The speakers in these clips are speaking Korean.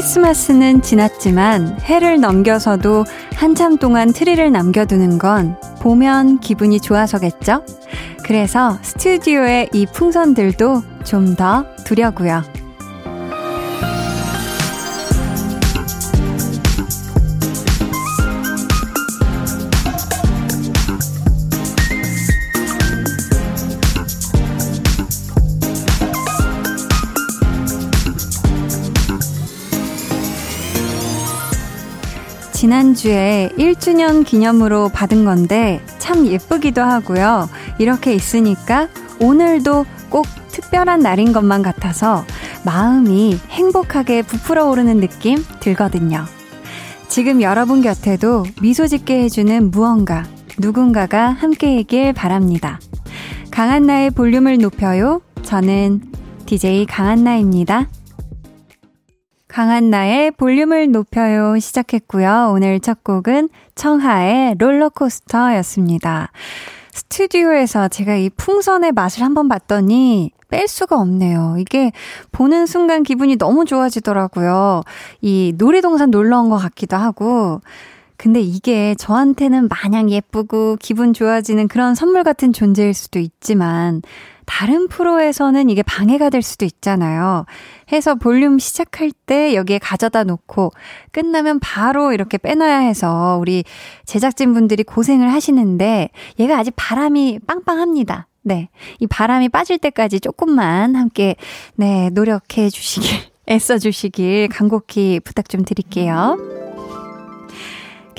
크리스마스는 지났지만 해를 넘겨서도 한참 동안 트리를 남겨두는 건 보면 기분이 좋아서겠죠? 그래서 스튜디오의 이 풍선들도 좀 더 두려고요. 지난주에 1주년 기념으로 받은 건데 참 예쁘기도 하고요. 이렇게 있으니까 오늘도 꼭 특별한 날인 것만 같아서 마음이 행복하게 부풀어 오르는 느낌 들거든요. 지금 여러분 곁에도 미소 짓게 해주는 무언가, 누군가가 함께이길 바랍니다. 강한나의 볼륨을 높여요. 저는 DJ 강한나입니다. 강한 나의 볼륨을 높여요 시작했고요. 오늘 첫 곡은 청하의 롤러코스터였습니다. 스튜디오에서 제가 이 풍선의 맛을 한번 봤더니 뺄 수가 없네요. 이게 보는 순간 기분이 너무 좋아지더라고요. 이 놀이동산 놀러 온 것 같기도 하고. 근데 이게 저한테는 마냥 예쁘고 기분 좋아지는 그런 선물 같은 존재일 수도 있지만 다른 프로에서는 이게 방해가 될 수도 있잖아요. 해서 볼륨 시작할 때 여기에 가져다 놓고 끝나면 바로 이렇게 빼놔야 해서 우리 제작진분들이 고생을 하시는데 얘가 아직 바람이 빵빵합니다. 네. 이 바람이 빠질 때까지 조금만 함께, 네, 노력해 주시길, 애써 주시길 간곡히 부탁 좀 드릴게요.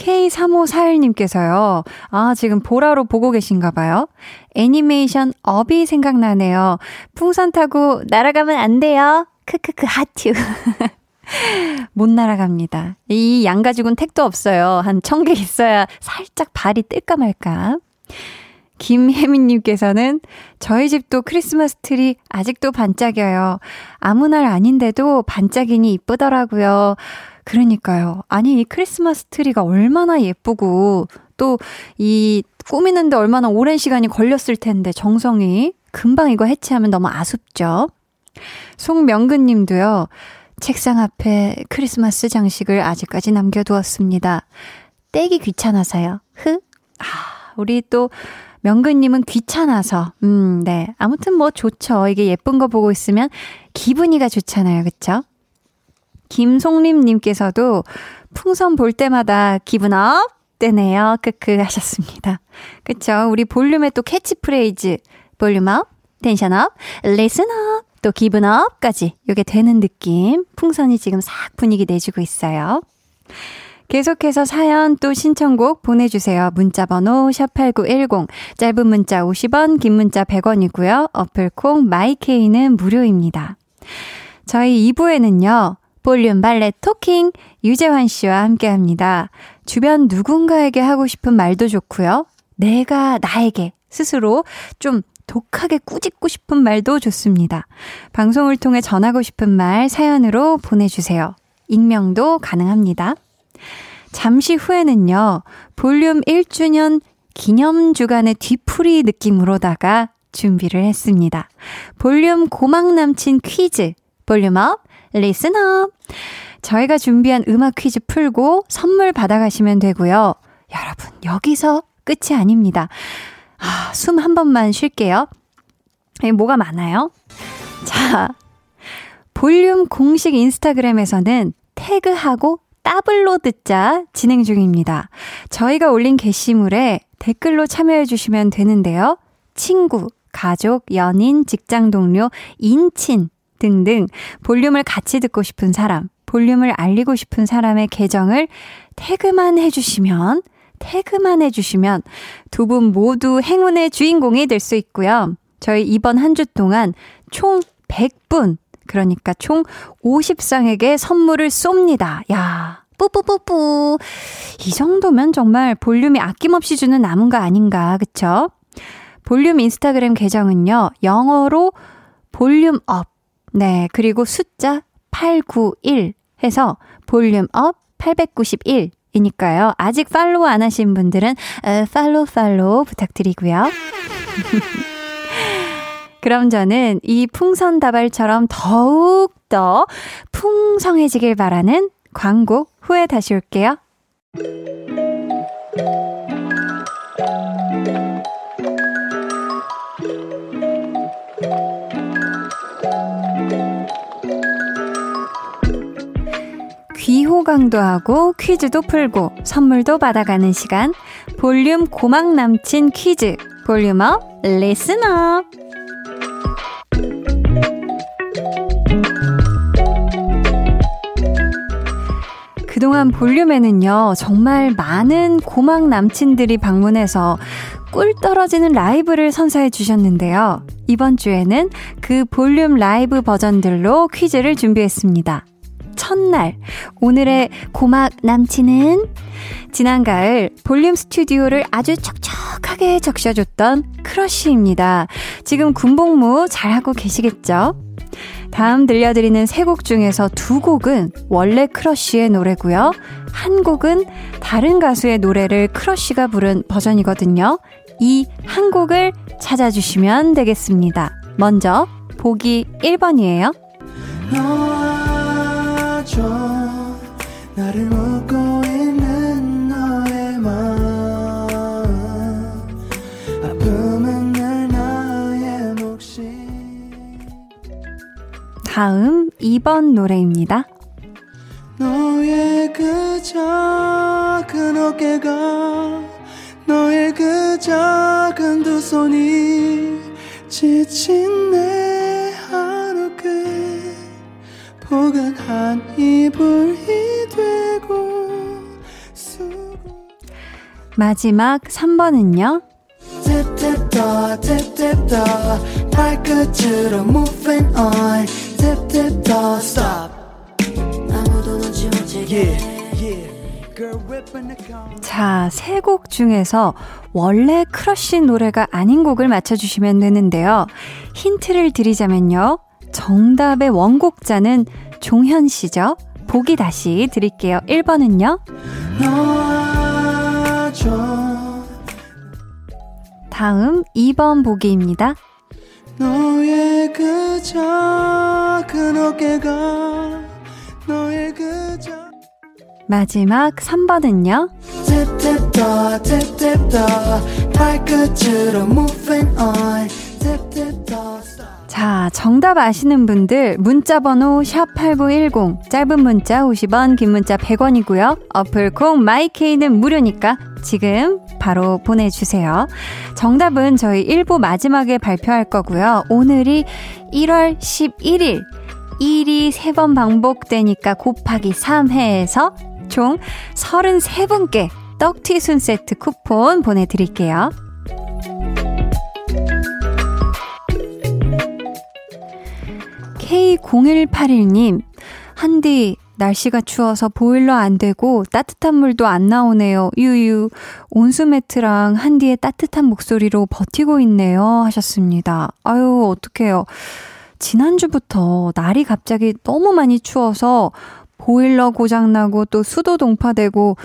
K3541님께서요. 아, 지금 보라로 보고 계신가 봐요. 애니메이션 업이 생각나네요. 풍선 타고 날아가면 안 돼요. 크크크 하트. 못 날아갑니다. 이 양가죽은 택도 없어요. 한 천 개 있어야 살짝 발이 뜰까 말까. 김혜민님께서는 저희 집도 크리스마스 트리 아직도 반짝여요. 아무 날 아닌데도 반짝이니 이쁘더라고요. 그러니까요. 아니, 이 크리스마스 트리가 얼마나 예쁘고, 또, 이, 꾸미는데 얼마나 오랜 시간이 걸렸을 텐데, 정성이. 금방 이거 해체하면 너무 아쉽죠? 송명근 님도요, 책상 앞에 크리스마스 장식을 아직까지 남겨두었습니다. 떼기 귀찮아서요. 흐? 아, 우리 또, 명근님은 귀찮아서. 음, 네. 아무튼 뭐 좋죠. 이게 예쁜 거 보고 있으면 기분이가 좋잖아요. 그쵸? 김송림님께서도 풍선 볼 때마다 기분 up! 되네요. 크크 하셨습니다. 그쵸? 우리 볼륨의 또 캐치프레이즈. volume up, 텐션 up, listen up, 또 기분 up까지 이게 되는 느낌. 풍선이 지금 싹 분위기 내주고 있어요. 계속해서 사연 또 신청곡 보내주세요. 문자번호 샵8910, 짧은 문자 50원, 긴 문자 100원이고요. 어플콩 마이케이는 무료입니다. 저희 2부에는요. 볼륨 발레 토킹 유재환 씨와 함께 합니다. 주변 누군가에게 하고 싶은 말도 좋고요. 내가 나에게 스스로 좀 독하게 꾸짖고 싶은 말도 좋습니다. 방송을 통해 전하고 싶은 말 사연으로 보내주세요. 익명도 가능합니다. 잠시 후에는요, 볼륨 1주년 기념 주간의 뒤풀이 느낌으로다가 준비를 했습니다. 볼륨 고막 남친 퀴즈, volume up, listen up. 저희가 준비한 음악 퀴즈 풀고 선물 받아가시면 되고요. 여러분, 여기서 끝이 아닙니다. 아, 숨 한 번만 쉴게요. 뭐가 많아요? 자, 볼륨 공식 인스타그램에서는 태그하고 따블로 듣자 진행 중입니다. 저희가 올린 게시물에 댓글로 참여해 주시면 되는데요. 친구, 가족, 연인, 직장 동료, 인친 등등 볼륨을 같이 듣고 싶은 사람, 볼륨을 알리고 싶은 사람의 계정을 태그만 해주시면, 태그만 해주시면 두 분 모두 행운의 주인공이 될 수 있고요. 저희 이번 한 주 동안 총 100분, 그러니까 총 50쌍에게 선물을 쏩니다. 야, 뿌뿌뿌뿌. 이 정도면 정말 볼륨이 아낌없이 주는 나무가 아닌가, 그쵸? 볼륨 인스타그램 계정은요, 영어로 volume up, 네, 그리고 숫자 891 해서 volume up 891 이니까요. 아직 팔로우 안 하신 분들은 팔로우 팔로우 부탁드리고요. 그럼 저는 이 풍선 다발처럼 더욱 더 풍성해지길 바라는 광고 후에 다시 올게요. 귀호강도 하고 퀴즈도 풀고 선물도 받아가는 시간 볼륨 고막 남친 퀴즈 볼륨업 리스너 그동안 볼륨에는요, 정말 많은 고막 남친들이 방문해서 꿀 떨어지는 라이브를 선사해 주셨는데요. 이번 주에는 그 볼륨 라이브 버전들로 퀴즈를 준비했습니다. 첫날, 오늘의 고막 남친은 지난 가을 볼륨 스튜디오를 아주 촉촉하게 적셔줬던 크러쉬입니다. 지금 군복무 잘하고 계시겠죠? 다음 들려드리는 세 곡 중에서 두 곡은 원래 크러쉬의 노래고요. 한 곡은 다른 가수의 노래를 크러쉬가 부른 버전이거든요. 이 한 곡을 찾아주시면 되겠습니다. 먼저 보기 1번이에요. 나를 묻고 있는 너의 마음. 아픔은 늘 나의 몫이. 다음 2번 노래입니다. 너의 그 작은 어깨가 너의 그 작은 두 손이 지친 내 하루 끝 포근한 이불이 되고 마지막 3번은요. 발끝으로 moving on stop 아무도 눈치 못 채게 자, 세 곡 중에서 원래 크러쉬 노래가 아닌 곡을 맞춰주시면 되는데요. 힌트를 드리자면요. 정답의 원곡자는 종현 씨죠. 보기 다시 드릴게요. 1번은요. 다음 2번 보기입니다. 그그 작... 마지막 3번은요. 자, 정답 아시는 분들 문자 번호 샵8910 짧은 문자 50원, 긴 문자 100원이고요. 어플 콩 마이케이는 무료니까 지금 바로 보내 주세요. 정답은 저희 1부 마지막에 발표할 거고요. 오늘이 1월 11일 1이 3번 반복되니까 곱하기 3해에서 총 33분께 떡튀순 세트 쿠폰 보내드릴게요. K0181님, 한디, 날씨가 추워서 보일러 안 되고 따뜻한 물도 안 나오네요. 유유. 온수 매트랑 한디의 따뜻한 목소리로 버티고 있네요. 하셨습니다. 아유, 어떡해요. 지난주부터 날이 갑자기 너무 많이 추워서 보일러 고장나고 또 수도 동파되고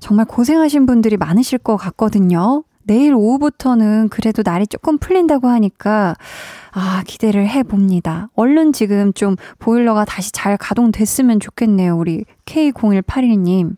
정말 고생하신 분들이 많으실 것 같거든요. 내일 오후부터는 그래도 날이 조금 풀린다고 하니까, 아, 기대를 해 봅니다. 얼른 지금 좀 보일러가 다시 잘 가동됐으면 좋겠네요. 우리 K0181님.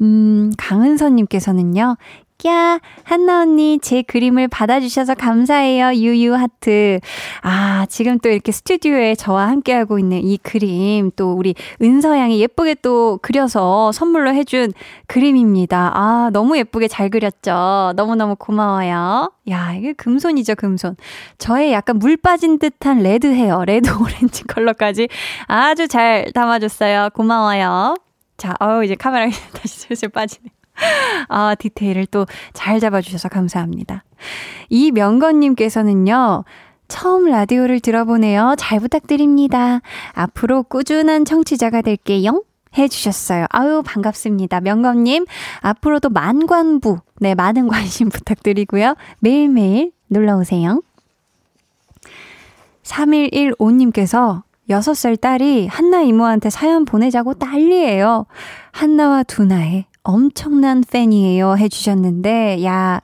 음, 강은서님께서는요, 꺄, 한나 언니, 제 그림을 받아주셔서 감사해요. 유유 하트. 아, 지금 또 이렇게 스튜디오에 저와 함께하고 있는 이 그림, 또 우리 은서 양이 예쁘게 또 그려서 선물로 해준 그림입니다. 아, 너무 예쁘게 잘 그렸죠? 너무너무 고마워요. 야, 이게 금손이죠, 금손. 저의 약간 물 빠진 듯한 red hair, red 오렌지 컬러까지 아주 잘 담아줬어요. 고마워요. 자, 어우, 이제 카메라가 다시 슬슬 빠지네. 아, 디테일을 또 잘 잡아주셔서 감사합니다. 이명건님께서는요, 처음 라디오를 들어보네요. 잘 부탁드립니다. 앞으로 꾸준한 청취자가 될게요. 해주셨어요. 아유, 반갑습니다. 명건님, 앞으로도 만관부, 네, 많은 관심 부탁드리고요. 매일매일 놀러오세요. 3115님께서 6살 딸이 한나 이모한테 사연 보내자고 난리예요. 한나와 두나의 엄청난 팬이에요 해주셨는데, 야,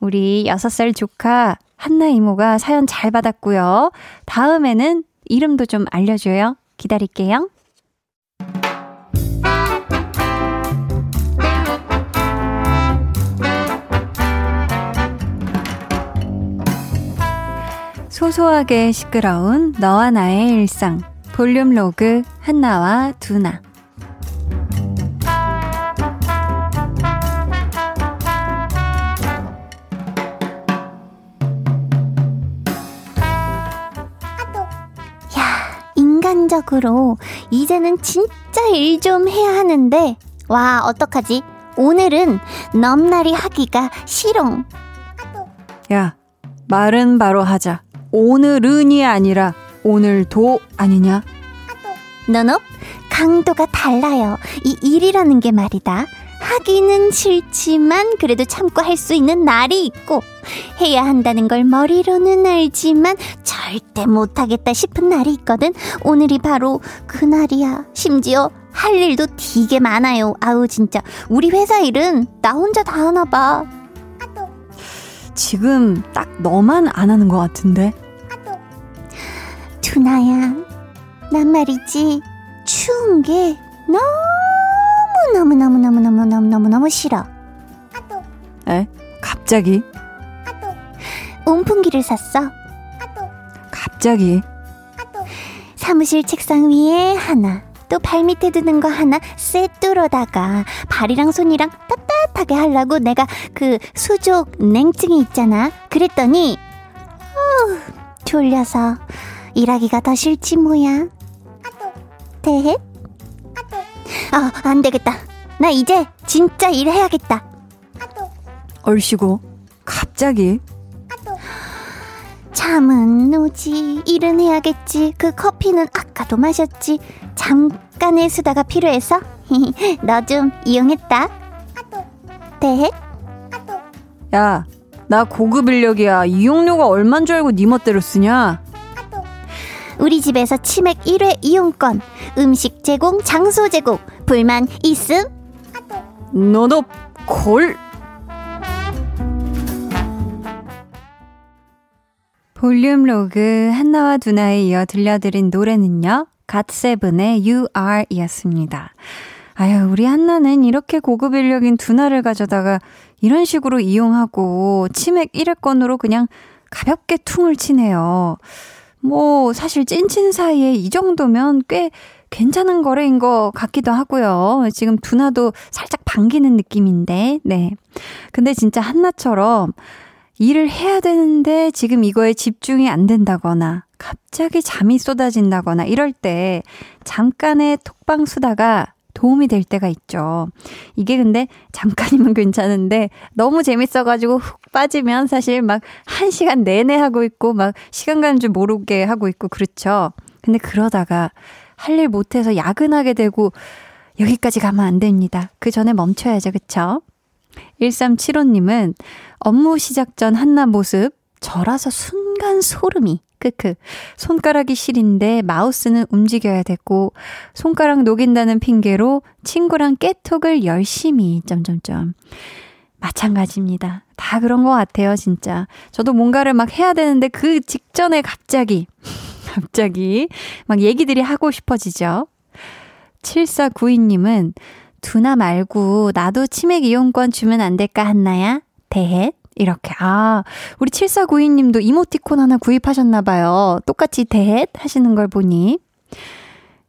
우리 6살 조카 한나 이모가 사연 잘 받았고요. 다음에는 이름도 좀 알려줘요. 기다릴게요. 소소하게 시끄러운 너와 나의 일상. 볼륨 로그 한나와 두나. 인간적으로 이제는 진짜 일 좀 해야 하는데 와 어떡하지? 오늘은 넘나리 하기가 싫어. 야 말은 바로 하자. 오늘은이 아니라 오늘도 아니냐? 너너 강도가 달라요. 이 일이라는 게 말이다. 하기는 싫지만 그래도 참고 할 수 있는 날이 있고 해야 한다는 걸 머리로는 알지만 절대 못하겠다 싶은 날이 있거든. 오늘이 바로 그 날이야. 심지어 할 일도 되게 많아요. 아우 진짜 우리 회사 일은 나 혼자 다 하나 봐. 지금 딱 너만 안 하는 것 같은데. 두나야, 난 말이지 추운 게 너무 너무 너무 너무 너무 너무 너무 너무 싫어. 에? 갑자기? 온풍기를 샀어. 갑자기? 사무실 책상 위에 하나, 또 발밑에 드는 거 하나 쎄 뚫어다가 발이랑 손이랑 따뜻하게 하려고 내가 그 수족 냉증이 있잖아. 그랬더니 어, 졸려서 일하기가 더 싫지 뭐야. 대해? 아, 안 되겠다. 나 이제 진짜 일해야겠다. 얼씨구, 갑자기? 잠은 오지, 일은 해야겠지. 그 커피는 아까도 마셨지. 잠깐의 수다가 필요해서 너 좀 이용했다. 대해? 야, 나 고급 인력이야. 이용료가 얼만 줄 알고 네 멋대로 쓰냐? 우리 집에서 치맥 1회 이용권, 음식 제공, 장소 제공, 불만 있음? 너도 골! 볼륨 로그 한나와 두나에 이어 들려드린 노래는요. 갓세븐의 You Are 이었습니다. 아유, 우리 한나는 이렇게 고급 인력인 두나를 가져다가 이런 식으로 이용하고 치맥 1회권으로 그냥 가볍게 퉁을 치네요. 뭐, 사실 찐친 사이에 이 정도면 꽤 괜찮은 거래인 것 같기도 하고요. 지금 두나도 살짝 반기는 느낌인데, 네. 근데 진짜 한나처럼 일을 해야 되는데 지금 이거에 집중이 안 된다거나 갑자기 잠이 쏟아진다거나 이럴 때 잠깐의 톡방 수다가 도움이 될 때가 있죠. 이게 근데 잠깐이면 괜찮은데 너무 재밌어가지고 훅 빠지면 사실 막 한 시간 내내 하고 있고 막 시간 가는 줄 모르게 하고 있고 그렇죠. 근데 그러다가 할 일 못해서 야근하게 되고 여기까지 가면 안 됩니다. 그 전에 멈춰야죠. 그쵸? 1375님은 업무 시작 전 한나 모습 저라서 순간 소름이. 크크. 손가락이 시린데 마우스는 움직여야 되고 손가락 녹인다는 핑계로 친구랑 깨톡을 열심히 점점점. 마찬가지입니다. 다 그런 것 같아요, 진짜. 저도 뭔가를 막 해야 되는데 그 직전에 갑자기, 갑자기 막 얘기들이 하고 싶어지죠. 7492님은 두나 말고 나도 치맥 이용권 주면 안 될까 한나야? 대해? 이렇게. 아, 우리 7492님도 이모티콘 하나 구입하셨나 봐요. 똑같이 대해 하시는 걸 보니.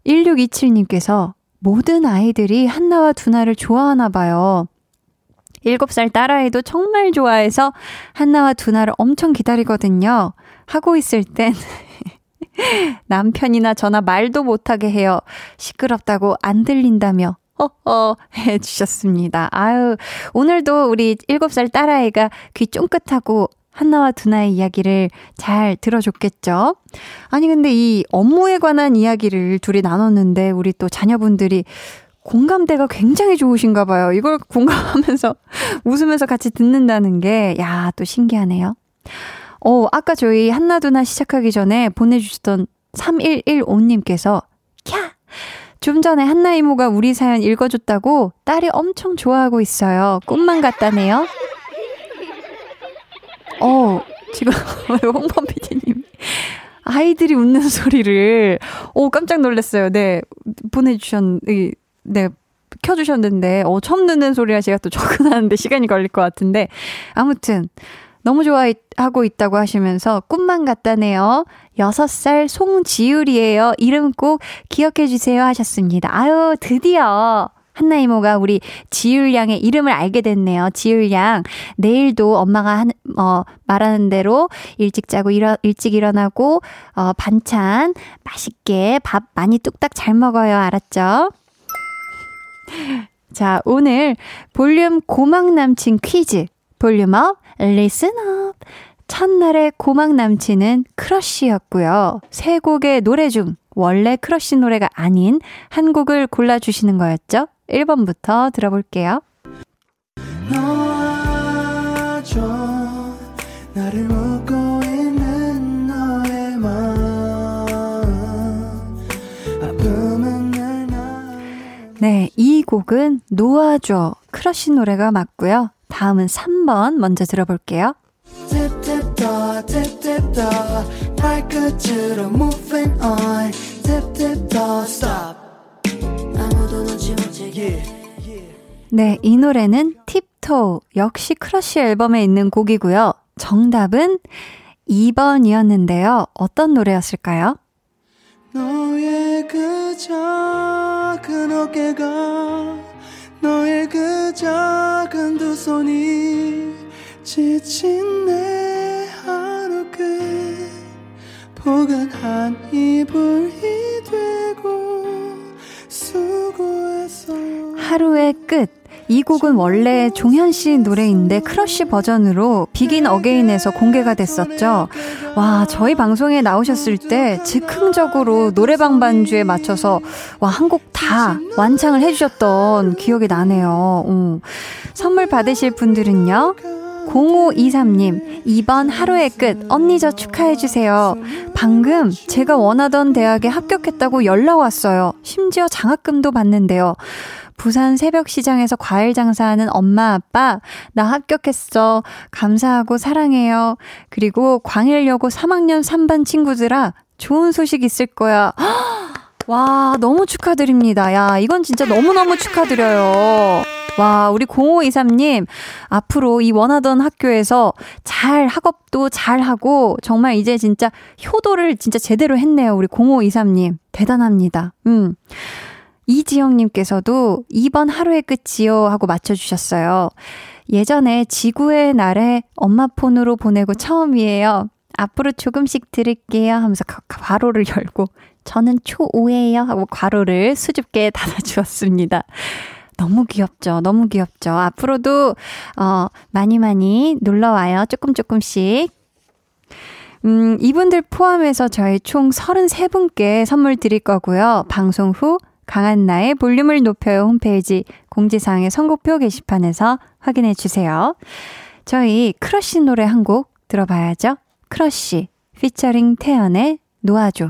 1627님께서 모든 아이들이 한나와 두나를 좋아하나 봐요. 7살 딸아이도 정말 좋아해서 한나와 두나를 엄청 기다리거든요. 하고 있을 땐 남편이나 저나 말도 못하게 해요. 시끄럽다고 안 들린다며 허허 해주셨습니다. 아유, 오늘도 우리 7살 딸아이가 귀 쫑긋하고 한나와 두나의 이야기를 잘 들어줬겠죠? 아니, 근데 이 업무에 관한 이야기를 둘이 나눴는데, 우리 또 자녀분들이 공감대가 굉장히 좋으신가 봐요. 이걸 공감하면서 웃으면서 같이 듣는다는 게, 야, 또 신기하네요. 어, 아까 저희 한나두나 시작하기 전에 보내주셨던 3115님께서, 캬! 좀 전에 한나 이모가 우리 사연 읽어줬다고 딸이 엄청 좋아하고 있어요. 꿈만 같다네요. 어, 지금 홍범 PD님. 아이들이 웃는 소리를, 오, 깜짝 놀랐어요. 네, 보내주셨, 네, 켜주셨는데, 어, 처음 듣는 소리라 제가 또 접근하는데 시간이 걸릴 것 같은데, 아무튼, 너무 좋아하고 있다고 하시면서 꿈만 같다네요. 6살 송지율이에요. 이름 꼭 기억해 주세요 하셨습니다. 아유, 드디어 한나 이모가 우리 지율 양의 이름을 알게 됐네요. 지율 양. 내일도 엄마가 한, 어, 말하는 대로 일찍 자고 일어, 일찍 일어나고, 어, 반찬 맛있게 밥 많이 뚝딱 잘 먹어요. 알았죠? 자, 오늘 볼륨 고막 남친 퀴즈. volume up, listen up. 첫날의 고막 남친은 크러쉬였고요. 세 곡의 노래 중 원래 크러쉬 노래가 아닌 한 곡을 골라주시는 거였죠? 1번부터 들어볼게요. 네, 이 곡은 놓아줘 크러쉬 노래가 맞고요. 다음은 3번 먼저 들어볼게요. 네, 이 노래는 Tip Toe 역시 크러쉬 앨범에 있는 곡이고요. 정답은 2번이었는데요. 어떤 노래였을까요? 너의 그 작은 어깨가 너의 그 작은 두 손이 지친 내 하루 끝 포근한 이불이 되고 수고했어 하루의 끝. 이 곡은 원래 종현 씨 노래인데 크러쉬 버전으로 비긴 어게인에서 공개가 됐었죠. 와, 저희 방송에 나오셨을 때 즉흥적으로 노래방 반주에 맞춰서 와, 한 곡 다 완창을 해주셨던 기억이 나네요. 음. 선물 받으실 분들은요. 0523님, 이번 하루의 끝, 언니 저 축하해주세요. 방금 제가 원하던 대학에 합격했다고 연락 왔어요. 심지어 장학금도 받는데요. 부산 새벽 시장에서 과일 장사하는 엄마, 아빠, 나 합격했어. 감사하고 사랑해요. 그리고 광일여고 3학년 3반 친구들아, 좋은 소식 있을 거야. 와, 너무 축하드립니다. 야, 이건 진짜 너무너무 축하드려요. 와, 우리 0523님, 앞으로 이 원하던 학교에서 잘 학업도 잘 하고, 정말 이제 진짜 효도를 진짜 제대로 했네요. 우리 0523님. 대단합니다. 음. 이지영님께서도 2번 하루의 끝이요 하고 맞춰주셨어요. 예전에 지구의 날에 엄마 폰으로 보내고 처음이에요. 앞으로 조금씩 들을게요 하면서 괄호를 열고 저는 초5예요 하고 괄호를 수줍게 닫아주었습니다. 너무 귀엽죠. 너무 귀엽죠. 앞으로도 어 많이 많이 놀러 와요. 조금 조금씩. 음, 이분들 포함해서 저희 총 33분께 선물 드릴 거고요. 방송 후 강한나의 볼륨을 높여요 홈페이지 공지사항의 선곡표 게시판에서 확인해 주세요. 저희 크러쉬 노래 한 곡 들어봐야죠. 크러쉬 피처링 태연의 놓아줘.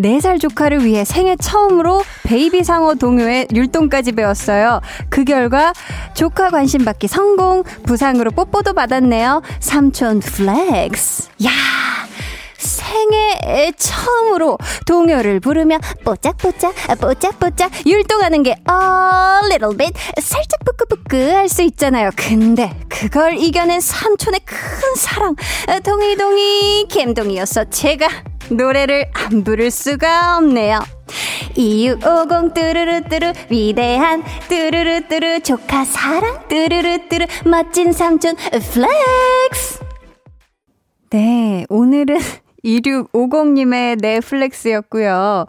4살 조카를 위해 생애 처음으로 baby 상어 동요의 율동까지 배웠어요. 그 결과 조카 관심 받기 성공, 부상으로 뽀뽀도 받았네요. 삼촌 flex. 야! 생애 처음으로 동요를 부르며 뽀짝뽀짝, 뽀짝뽀짝 율동하는 게 a little bit 살짝 뿌끄뿌끄 할 수 있잖아요. 근데 그걸 이겨낸 삼촌의 큰 사랑, 동이동이 캠동이어서 제가 노래를 안 부를 수가 없네요. 2650 뚜루루뚜루 위대한 뚜루루뚜루 조카 사랑 뚜루루뚜루 멋진 삼촌 flex 네 오늘은 2650님의 넷플렉스였고요.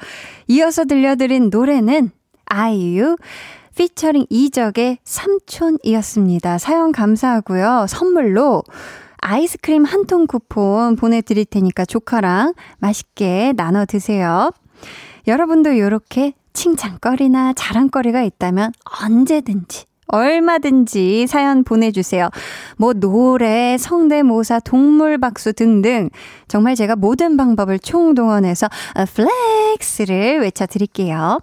이어서 들려드린 노래는 아이유 피처링 이적의 삼촌이었습니다. 사연 감사하고요. 선물로 아이스크림 한 통 쿠폰 보내드릴 테니까 조카랑 맛있게 나눠 드세요. 여러분도 이렇게 칭찬거리나 자랑거리가 있다면 언제든지 얼마든지 사연 보내주세요. 뭐, 노래, 성대모사, 동물박수 등등. 정말 제가 모든 방법을 총동원해서 flex를 외쳐드릴게요.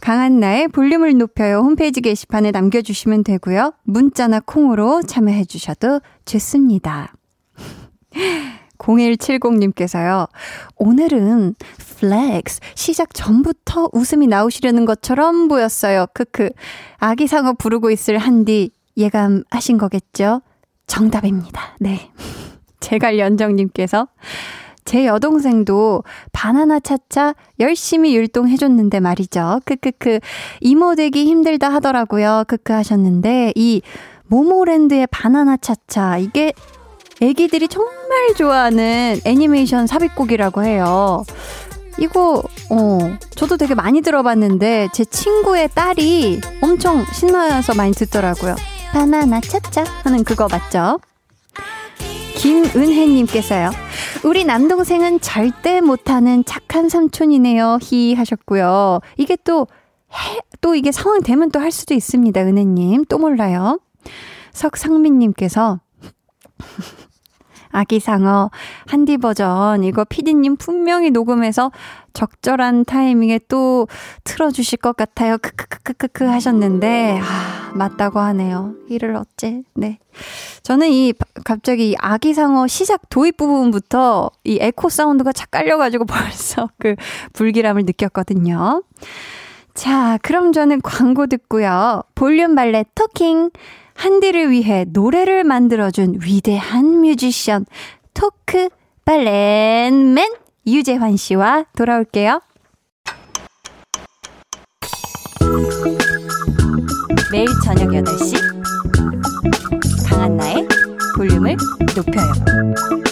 강한나의 볼륨을 높여요 홈페이지 게시판에 남겨주시면 되고요. 문자나 콩으로 참여해 주셔도 좋습니다. 0170님께서요. 오늘은 flex 시작 전부터 웃음이 나오시려는 것처럼 보였어요. 크크. 아기 상어 부르고 있을 한디 예감하신 거겠죠? 정답입니다. 네. 제갈 연정님께서 제 여동생도 바나나 차차 열심히 율동해줬는데 말이죠. 크크크. 이모 되기 힘들다 하더라고요. 크크 하셨는데, 이 모모랜드의 바나나 차차, 이게 애기들이 정말 좋아하는 애니메이션 삽입곡이라고 해요. 이거, 어, 저도 되게 많이 들어봤는데, 제 친구의 딸이 엄청 신나서 많이 듣더라고요. 바나나 차차 하는 그거 맞죠? 김은혜님께서요. 우리 남동생은 절대 못하는 착한 삼촌이네요. 히 하셨고요. 이게 또, 해, 또 이게 상황 되면 또 할 수도 있습니다. 은혜님. 또 몰라요. 석상민님께서 아기상어 한디 버전 이거 피디님 분명히 녹음해서 적절한 타이밍에 또 틀어주실 것 같아요. 크크크크크크 하셨는데 아 맞다고 하네요. 이를 어째 네 저는 이 갑자기 이 아기상어 시작 도입 부분부터 이 에코 사운드가 착 깔려가지고 벌써 그 불길함을 느꼈거든요. 자, 그럼 저는 광고 듣고요. 볼륨 발레 토킹. 한디를 위해 노래를 만들어준 위대한 뮤지션, 토크 발렌맨 유재환 씨와 돌아올게요. 매일 저녁 8시 강한나의 볼륨을 높여요.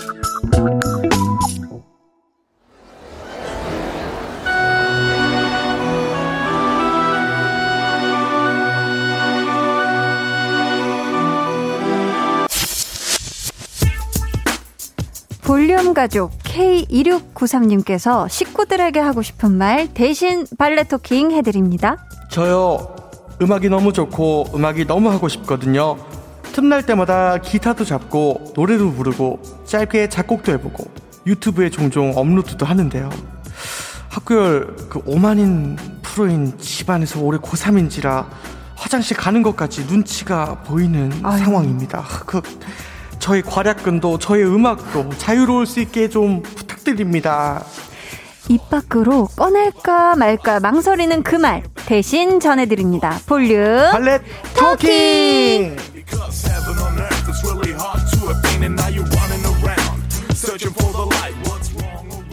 볼륨 가족 K2693님께서 식구들에게 하고 싶은 말 대신 발레 토킹 해드립니다. 저요. 음악이 너무 좋고 음악이 너무 하고 싶거든요. 틈날 때마다 기타도 잡고 노래도 부르고 짧게 작곡도 해보고 유튜브에 종종 업로드도 하는데요. 학교열 그 오만인 프로인 집안에서 올해 고3인지라 화장실 가는 것까지 눈치가 보이는 아유. 상황입니다. 그 저희 괄약근도 저희 음악도 자유로울 수 있게 좀 부탁드립니다. 입 밖으로 꺼낼까 말까 망설이는 그 말 대신 전해드립니다. 볼륨 발렛 토킹!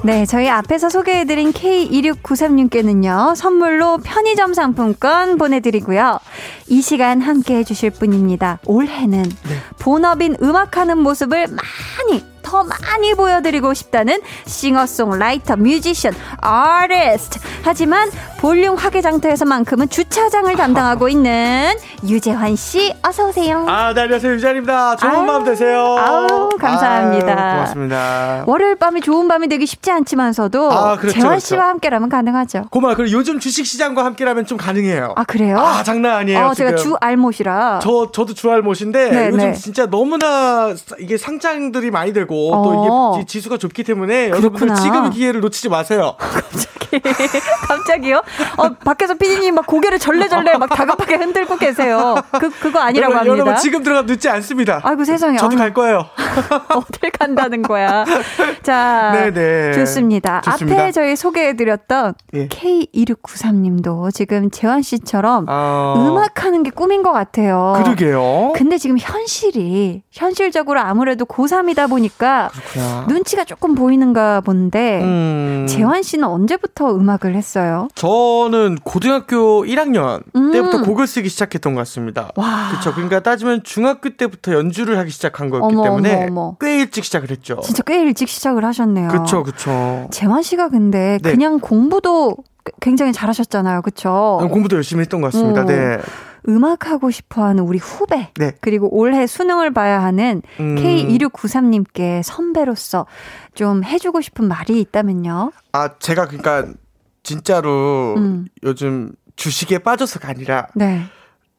네, 저희 앞에서 소개해드린 K2693님께는요, 선물로 편의점 상품권 보내드리고요. 이 시간 함께 해주실 분입니다. 올해는 네. 본업인 음악하는 모습을 많이 더 많이 보여드리고 싶다는 싱어송라이터, 뮤지션, 아티스트. 하지만 볼륨 화개장터에서만큼은 주차장을 담당하고 있는 유재환 씨, 어서 오세요. 아, 네, 안녕하세요. 유재환입니다. 좋은 아유, 밤 되세요. 아우, 감사합니다. 아유, 고맙습니다. 월요일 밤이 좋은 밤이 되기 쉽지 않지만서도 아, 그렇죠, 재환 씨와 그렇죠. 함께라면 가능하죠. 고마워. 그리고 요즘 주식 시장과 함께라면 좀 가능해요. 아, 그래요? 아, 장난 아니에요. 어, 제가 주 알못이라. 저 저도 주 알못인데 네, 요즘 네. 진짜 너무나 이게 상장들이 많이 되고 어. 또 이게 지수가 좁기 때문에 그렇구나. 여러분들 지금 기회를 놓치지 마세요. 갑자기 갑자기요? 어 밖에서 피디님 막 고개를 절레절레 막 다급하게 흔들고 계세요. 그 그거 아니라고 여러분, 합니다. 여러분 지금 들어가 늦지 않습니다. 아이고 세상에. 저도 갈 거예요. 어딜 간다는 거야. 자, 네네. 좋습니다. 좋습니다. 앞에 저희 소개해드렸던 예. K2693님도 지금 재환 씨처럼 아, 음악하는 게 꿈인 것 같아요. 그러게요. 근데 지금 현실이 현실적으로 아무래도 고3이다 보니까 그렇구나. 눈치가 조금 보이는가 본데 음. 재환 씨는 언제부터 음악을 했어요? 저는 고등학교 1학년 음. 때부터 곡을 쓰기 시작했던 것 같습니다. 와. 그렇죠. 그러니까 따지면 중학교 때부터 연주를 하기 시작한 거였기 어머, 때문에 어머, 어머. 꽤 일찍 시작을 했죠. 진짜 꽤 일찍 시작을 하셨네요. 그렇죠, 그렇죠. 재환 씨가 근데 네. 그냥 공부도 굉장히 잘하셨잖아요. 그렇죠? 공부도 열심히 했던 것 같습니다. 어. 네. 음악하고 싶어 하는 우리 후배. 네. 그리고 올해 수능을 봐야 하는 음. K2693님께 선배로서 좀 해주고 싶은 말이 있다면요? 아, 제가 그러니까 진짜로 음. 요즘 주식에 빠져서가 아니라 네.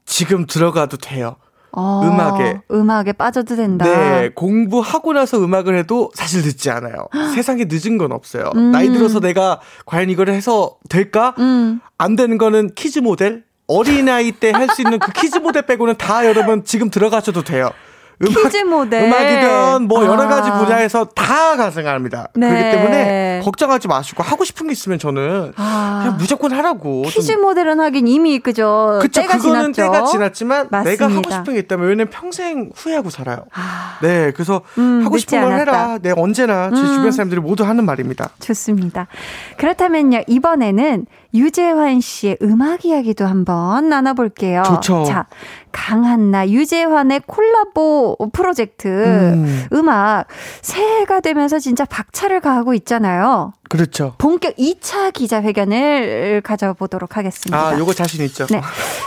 지금 들어가도 돼요. 어, 음악에. 음악에 빠져도 된다. 네, 공부하고 나서 음악을 해도 사실 늦지 않아요. 세상에 늦은 건 없어요. 음. 나이 들어서 내가 과연 이걸 해서 될까? 음. 안 되는 거는 kids 모델? 어린아이 때 할 수 있는 그 kids 모델 빼고는 다 여러분 지금 들어가셔도 돼요. 음악, kids 모델. 음악이든 뭐 여러 가지 아. 분야에서 다 가능합니다. 네. 그렇기 때문에 걱정하지 마시고 하고 싶은 게 있으면 저는 아. 그냥 무조건 하라고. Kids 좀- 모델은 하긴 이미 그죠. 그쵸, 때가 그거는 지났죠. 때가 지났지만 내가 하고 맞습니다. 싶은 게 있다면 왜냐면 평생 후회하고 살아요. 아, 네, 그래서 음, 하고 싶은 걸 않았다. 해라. 네, 언제나 제 음. 주변 사람들이 모두 하는 말입니다. 좋습니다. 그렇다면요, 이번에는 유재환 씨의 음악 이야기도 한번 나눠볼게요. 좋죠. 자, 강한나, 유재환의 콜라보 프로젝트 음. 음. 악 새해가 되면서 진짜 박차를 가하고 있잖아요. 그렇죠. 본격 2차 기자회견을 가져보도록 하겠습니다. 아, 요거 자신 있죠. 네.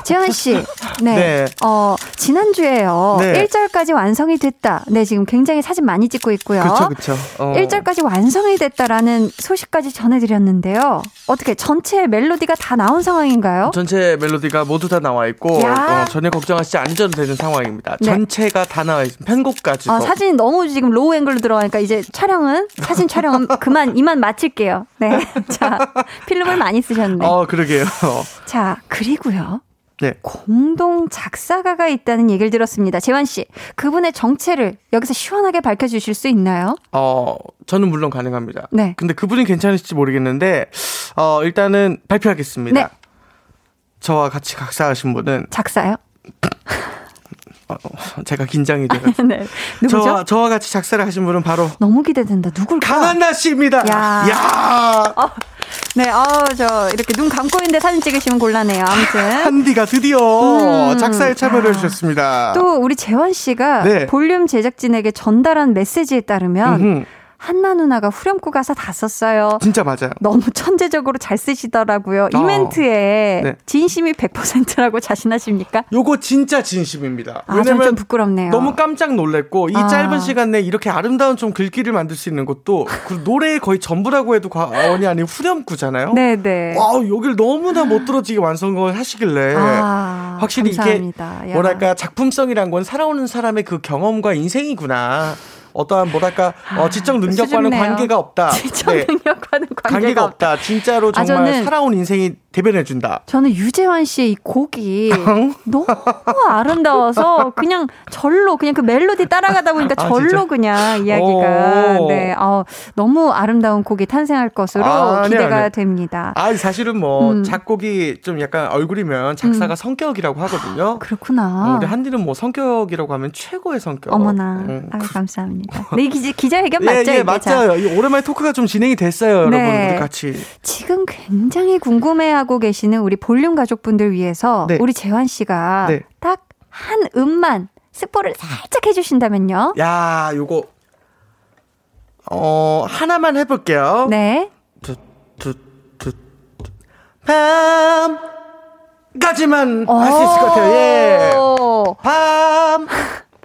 재환 씨. 네. 네. 어, 지난주에요. 네. 1절까지 완성이 됐다. 네, 지금 굉장히 사진 많이 찍고 있고요. 그렇죠, 그렇죠. 어. 1절까지 완성이 됐다라는 소식까지 전해드렸는데요. 어떻게 전체 멜로디가 다 나온 상황인가요? 전체 멜로디가 모두 다 나와 있고 야. 어, 전혀 걱정하지 않으셔도 되는 상황입니다. 네. 전체가 다 나와 있습니다. 편곡까지도. 아, 사진이 너무 지금 low angle로 들어가니까 이제 촬영은 사진 촬영은 그만 이만 마칠 게요. 네. 자, 필름을 많이 쓰셨네. 어, 그러게요. 자, 그리고요. 네. 공동 작사가가 있다는 얘기를 들었습니다. 재환 씨, 그분의 정체를 여기서 시원하게 밝혀 주실 수 있나요? 어, 저는 물론 가능합니다. 네. 근데 그분이 괜찮으실지 모르겠는데, 어, 일단은 발표하겠습니다. 네. 저와 같이 각사하신 분은, 작사요? 어, 제가 긴장이 돼가지고. 네. 누구죠? 저와, 저와 같이 작사를 하신 분은 바로 너무 기대된다. 누굴까? 강한나 씨입니다. 야. 야. 네, 어, 저 이렇게 눈 감고 있는데 사진 찍으시면 곤란해요. 아무튼. 한디가 드디어 음. 작사에 참여를 아. 해주셨습니다. 또 우리 재환 씨가 네. 볼륨 제작진에게 전달한 메시지에 따르면 음흠. 한나 누나가 후렴구 가사 다 썼어요. 진짜 맞아요. 너무 천재적으로 잘 쓰시더라고요. 이 어. 멘트에 네. 진심이 100%라고 자신하십니까? 요거 진짜 진심입니다. 아, 왜냐면 좀 부끄럽네요. 너무 깜짝 놀랐고 이 아. 짧은 시간 내에 이렇게 아름다운 좀 글귀를 만들 수 있는 것도 그 노래의 거의 전부라고 해도 과언이 아닌 후렴구잖아요. 네 네. 와, 여길 너무나 못 들어지게 완성을 하시길래 아, 확실히 감사합니다. 이게 야. 뭐랄까 작품성이란 건 살아오는 사람의 그 경험과 인생이구나. 어떠한 뭐랄까 어, 지적 능력과는 수줍네요. 관계가 없다. 지적 네, 능력과는 관계가, 관계가 없다. 없다. 진짜로 아, 정말 저는- 살아온 인생이 대변해준다. 저는 유재환 씨의 이 곡이 너무 아름다워서 그냥 절로 그냥 그 멜로디 따라가다 보니까 아, 절로 진짜? 그냥 이야기가 오. 네, 어, 너무 아름다운 곡이 탄생할 것으로 아, 아니요, 기대가 아니요. 됩니다. 아, 사실은 뭐 음. 작곡이 좀 약간 얼굴이면 작사가 성격이라고 하거든요. 그렇구나. 어, 우리 한디는 뭐 성격이라고 하면 최고의 성격. 어머나, 음, 아유, 감사합니다. 네, 기, 기자회견 예, 맞죠? 예? 자, 맞아요. 이 오랜만에 토크가 좀 진행이 됐어요, 여러분. 네. 우리 같이. 지금 굉장히 궁금해하고 계시는 우리 볼륨 가족분들 위해서 네. 우리 재환 씨가 네. 딱한 음만 스포를 살짝 해주신다면요. 야, 요거 어 하나만 해볼게요. 네. 밤까지만 할 수 있을 것 같아요. 예. 오.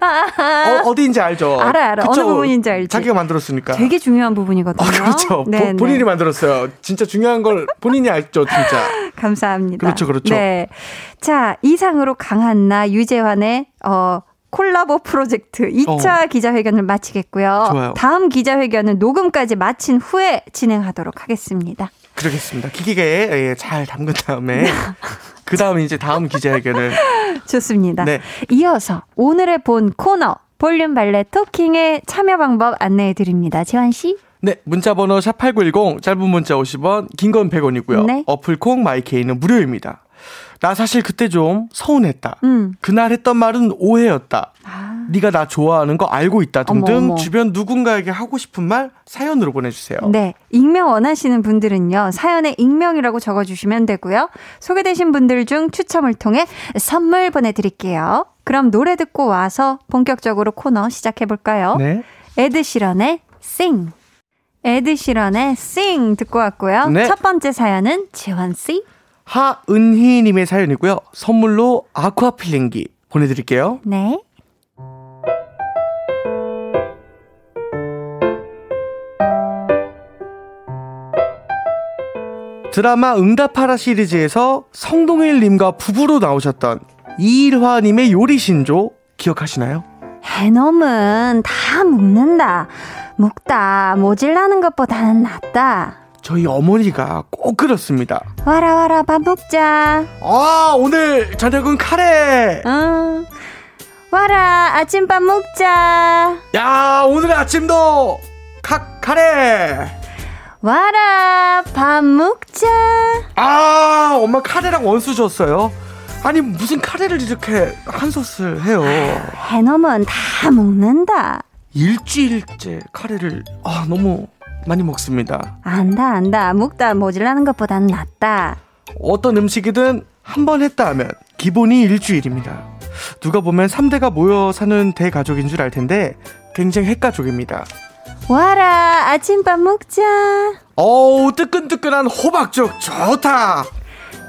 밤 어, 어디인지 알죠? 알아, 알아. 그쵸? 어느 부분인지 알지. 자기가 만들었으니까. 되게 중요한 부분이거든요. 아, 그렇죠. 네, 보- 네. 본인이 만들었어요. 진짜 중요한 걸 본인이 알죠, 진짜. 감사합니다. 그렇죠, 그렇죠. 네. 자, 이상으로 강한나, 유재환의, 어, 콜라보 프로젝트 2차 기자회견을 마치겠고요. 어. 좋아요. 다음 기자회견은 녹음까지 마친 후에 진행하도록 하겠습니다. 그러겠습니다. 기기계에 예, 잘 담근 다음에 그 다음에 이제 다음 기자회견을 좋습니다. 네. 이어서 오늘의 본 코너 볼륨 발레 토킹의 참여 방법 안내해 드립니다. 재환 씨. 네, 문자 번호 샵8910 짧은 문자 50원, 긴 건 100원이고요. 네. 어플 콩 마이케이는 무료입니다. 나 사실 그때 좀 서운했다. 음. 그날 했던 말은 오해였다. 아. 네가 나 좋아하는 거 알고 있다 등등 어머, 어머. 주변 누군가에게 하고 싶은 말 사연으로 보내주세요. 네. 익명 원하시는 분들은요, 사연에 익명이라고 적어주시면 되고요. 소개되신 분들 중 추첨을 통해 선물 보내드릴게요. 그럼 노래 듣고 와서 본격적으로 코너 시작해 볼까요? 네. 에드 시런의 Sing. 에드 시런의 Sing 듣고 왔고요. 네. 첫 번째 사연은 지원씨. 하은희님의 사연이고요. 선물로 아쿠아 필링기 보내드릴게요. 네. 드라마 응답하라 시리즈에서 성동일님과 부부로 나오셨던 이일화님의 요리 신조 기억하시나요? 해놈은 다 묵는다. 묵다 모질라는 것보다는 낫다. 저희 어머니가 꼭 그렇습니다. 와라 와라 밥 먹자. 아 오늘 저녁은 카레. 응. 와라 아침밥 먹자. 야 오늘 아침도 카 카레. 와라 밥 먹자. 아 엄마 카레랑 원수 줬어요. 아니 무슨 카레를 이렇게 한 솥을 해요. 해놈은 다 먹는다. 일주일째 카레를 아 너무 많이 먹습니다. 안다 안다 묵다 모질라는 것보다는 낫다. 어떤 음식이든 한 번 했다 하면 기본이 일주일입니다. 누가 보면 3대가 모여 사는 대가족인 줄 알 텐데 굉장히 핵가족입니다. 와라 아침밥 먹자. 어우 뜨끈뜨끈한 호박죽 좋다.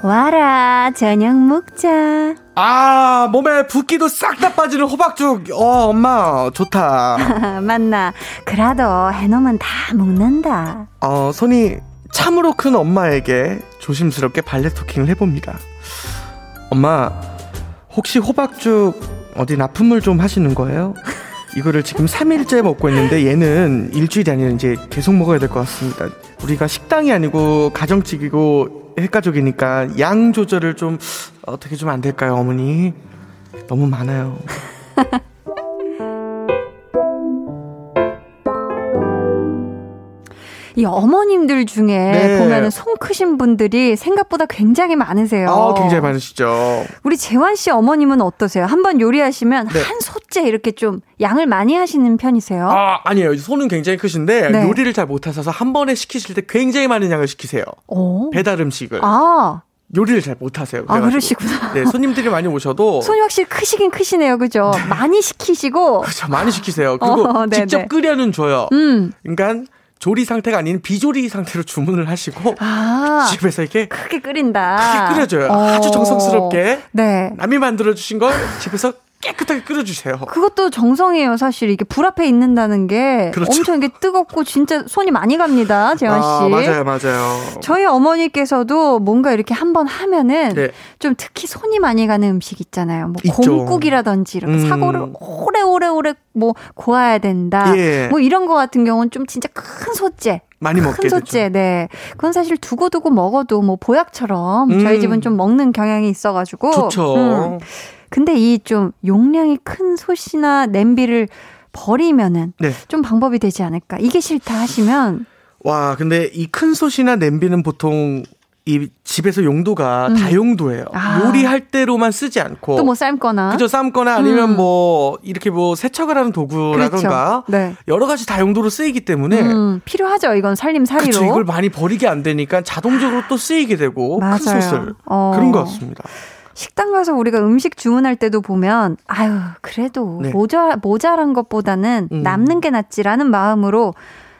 와라 저녁 먹자. 아 몸에 붓기도 싹 다 빠지는 호박죽. 어 엄마 좋다. 맞나? 그래도 해놈은 다 먹는다. 어 손이 참으로 큰 엄마에게 조심스럽게 발레 토킹을 해봅니다. 엄마 혹시 호박죽 어디 납품을 좀 하시는 거예요? 이거를 지금 3일째 먹고 있는데 얘는 일주일이 아니라 이제 계속 먹어야 될 것 같습니다. 우리가 식당이 아니고 가정집이고 핵가족이니까 양 조절을 좀 어떻게 좀 안 될까요, 어머니? 너무 많아요. 이 어머님들 중에 네. 보면 손 크신 분들이 생각보다 굉장히 많으세요. 아, 굉장히 많으시죠. 우리 재환 씨 어머님은 어떠세요? 한번 요리하시면 네. 한 소째 이렇게 좀 양을 많이 하시는 편이세요? 아, 아니에요. 손은 굉장히 크신데 네. 요리를 잘 못하셔서 한 번에 시키실 때 굉장히 많은 양을 시키세요. 오. 배달 음식을. 아, 요리를 잘 못하세요. 아. 그러시구나. 네, 손님들이 많이 오셔도 손이 확실히 크시긴 크시네요. 그죠? 많이 시키시고. 그렇죠. 많이 시키세요. 그리고 어, 네네. 직접 끓여는 줘요. 음. 그러니까 조리 상태가 아닌 비조리 상태로 주문을 하시고 아, 집에서 이렇게 크게 끓인다. 크게 끓여줘요. 어. 아주 정성스럽게 네. 남이 만들어 주신 걸 집에서 깨끗하게 끓여주세요. 그것도 정성이에요, 사실. 이게 불 앞에 있는다는 게 그렇죠. 엄청 이게 뜨겁고 진짜 손이 많이 갑니다, 재환 씨. 아, 맞아요, 맞아요. 저희 어머니께서도 뭔가 이렇게 한번 하면은 네. 좀 특히 손이 많이 가는 음식 있잖아요. 뭐 있죠. 콩국이라든지 이렇게 음. 사고를 오래오래 오래 뭐 고아야 된다. 예. 뭐 이런 거 같은 경우는 좀 진짜 큰 소재. 많이 먹게 큰 소재, 되죠. 네. 그건 사실 두고두고 먹어도 뭐 보약처럼 음. 저희 집은 좀 먹는 경향이 있어가지고. 좋죠. 음. 근데 이 좀 용량이 큰 솥이나 냄비를 버리면은 네. 좀 방법이 되지 않을까. 이게 싫다 하시면 와, 근데 이 큰 솥이나 냄비는 보통 이 집에서 용도가 음. 다용도예요. 아. 요리할 때로만 쓰지 않고. 또 뭐 삶거나. 그죠 삶거나 아니면 음. 뭐 이렇게 뭐 세척을 하는 도구라던가 그렇죠. 네. 여러 가지 다용도로 쓰이기 때문에 음, 필요하죠. 이건 살림살이로. 그쵸 이걸 많이 버리게 안 되니까 자동적으로 또 쓰이게 되고 맞아요. 큰 솥을 어. 그런 것 같습니다. 식당 가서 우리가 음식 주문할 때도 보면 아유 그래도 네. 모자 모자란 것보다는 음. 남는 게 낫지라는 마음으로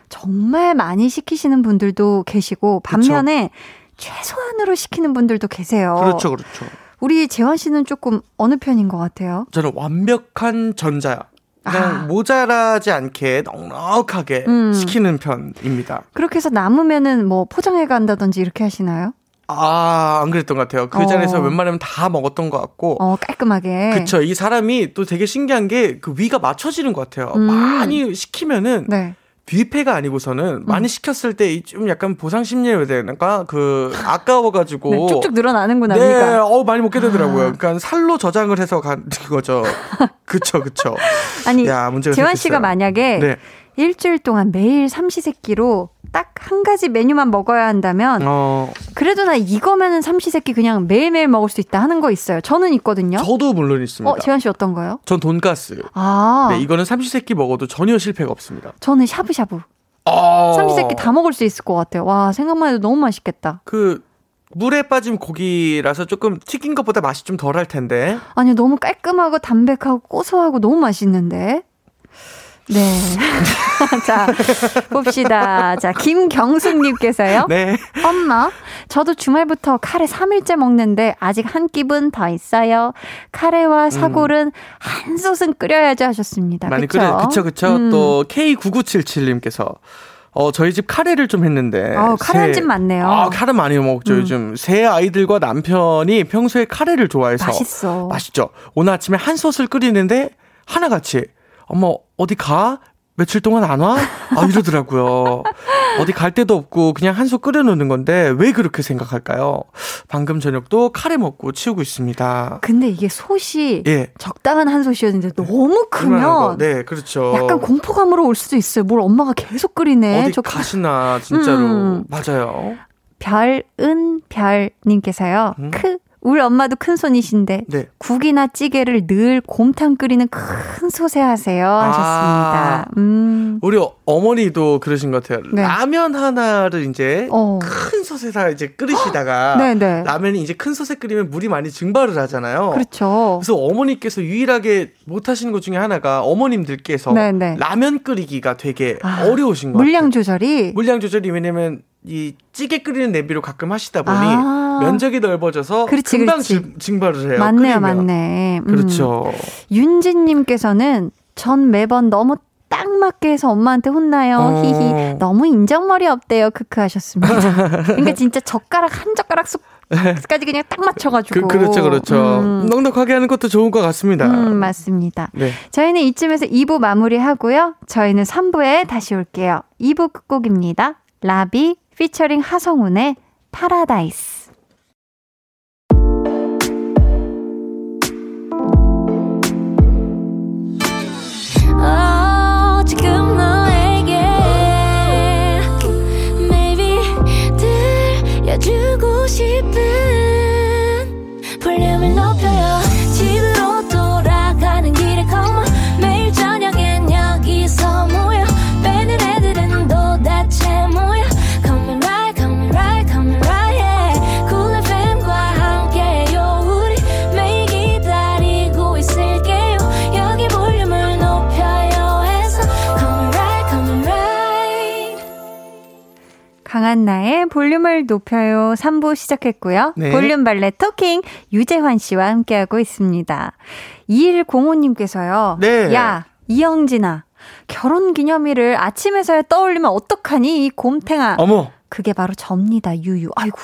정말 많이 시키시는 분들도 계시고 반면에 최소한으로 시키는 분들도 계세요. 그렇죠, 그렇죠. 우리 재환 씨는 조금 어느 편인 것 같아요? 저는 완벽한 전자야. 그냥 아. 모자라지 않게 넉넉하게 음. 시키는 편입니다. 그렇게 해서 남으면은 뭐 포장해 간다든지 이렇게 하시나요? 아, 안 그랬던 것 같아요. 그 어. 자리에서 웬만하면 다 먹었던 것 같고. 어 깔끔하게. 그쵸. 이 사람이 또 되게 신기한 게 그 위가 맞춰지는 것 같아요. 음. 많이 시키면은 네. 뷔페가 아니고서는 많이 시켰을 때 좀 약간 보상 심리에 되니까 그 아까워가지고 네, 쭉쭉 늘어나는구나. 네, 위가. 어 많이 먹게 되더라고요. 아. 그러니까 살로 저장을 해서 간 거죠. 그쵸, 그쵸. 아니 야, 문제가 재환 생겼어요. 씨가 만약에 네. 일주일 동안 매일 삼시세끼로 딱 한 가지 메뉴만 먹어야 한다면 어, 그래도 나 이거면은 삼시세끼 그냥 매일매일 먹을 수 있다 하는 거 있어요. 저는 있거든요. 저도 물론 있습니다. 어, 재환 씨 어떤 거요? 전 돈가스. 아, 네, 이거는 삼시세끼 먹어도 전혀 실패가 없습니다. 저는 샤브샤브. 어. 삼시세끼 다 먹을 수 있을 것 같아요. 와, 생각만 해도 너무 맛있겠다. 그 물에 빠진 고기라서 조금 튀긴 것보다 맛이 좀 덜 할 텐데. 아니, 너무 깔끔하고 담백하고 고소하고 너무 맛있는데. 네. 자, 봅시다. 자, 김경숙님께서요. 네. 엄마, 저도 주말부터 카레 3일째 먹는데 아직 한 끼분 더 있어요. 카레와 사골은 한 솥은 끓여야지 하셨습니다. 음. 많이 그쵸? 끓여. 그쵸, 그쵸. 음. 또 K9977님께서 어, 저희 집 카레를 좀 했는데. 어, 카레 새- 한집 많네요. 아, 카레 많이 먹죠, 음. 요즘. 새 아이들과 남편이 평소에 카레를 좋아해서. 맛있어. 맛있죠. 오늘 아침에 한 솥을 끓이는데 하나같이 엄마 어디 가? 며칠 동안 안 와? 아 이러더라고요. 어디 갈 데도 없고 그냥 한솥 끓여놓는 건데 왜 그렇게 생각할까요? 방금 저녁도 카레 먹고 치우고 있습니다. 근데 이게 솥이 예. 적당한 한 솥이었는데 너무. 크면 네, 그렇죠. 약간 공포감으로 올 수도 있어요. 뭘 엄마가 계속 끓이네. 어디 저 가시나 진짜로 음. 맞아요. 별은 별님께서요. 음. 크 우리 엄마도 큰 손이신데 네. 국이나 찌개를 늘 곰탕 끓이는 큰 솥에 하세요 하셨습니다. 음. 우리 어- 어머니도 그러신 것 같아요. 네. 라면 하나를 이제 어. 큰 솥에다 이제 끓이시다가 네네. 라면이 이제 큰 솥에 끓이면 물이 많이 증발을 하잖아요. 그렇죠. 그래서 어머니께서 유일하게 못 하시는 것 중에 하나가 어머님들께서 네네. 라면 끓이기가 되게 아, 어려우신 것 물량 같아요. 조절이 물량 조절이 왜냐면 이 찌개 끓이는 냄비로 가끔 하시다 보니 아. 면적이 넓어져서 그렇지, 금방 그렇지. 증- 증발을 해요. 맞네요, 끓이면. 맞네. 음. 그렇죠. 윤진님께서는 전 매번 너무 딱 맞게 해서 엄마한테 혼나요. 어. 히히. 너무 인정머리 없대요. 크크 하셨습니다. 그러니까 진짜 젓가락 한 젓가락 쑥까지 그냥 딱 그, 맞춰가지고. 그 렇죠, 그렇죠. 음, 넉넉하게 하는 것도 좋은 것 같습니다. 음, 맞습니다. 네. 저희는 이쯤에서 2부 마무리하고요. 저희는 3부에 다시 올게요. 2부 끝곡입니다. 라비 피처링 하성운의 파라다이스. 강한 나의 볼륨을 높여요 3부 시작했고요. 네. 볼륨 발레 토킹 유재환 씨와 함께하고 있습니다. 2105님께서요. 네. 야, 이영진아. 결혼 기념일을 아침에서야 떠올리면 어떡하니? 이 곰탱아. 어머, 그게 바로 접니다. 유유. 아이고.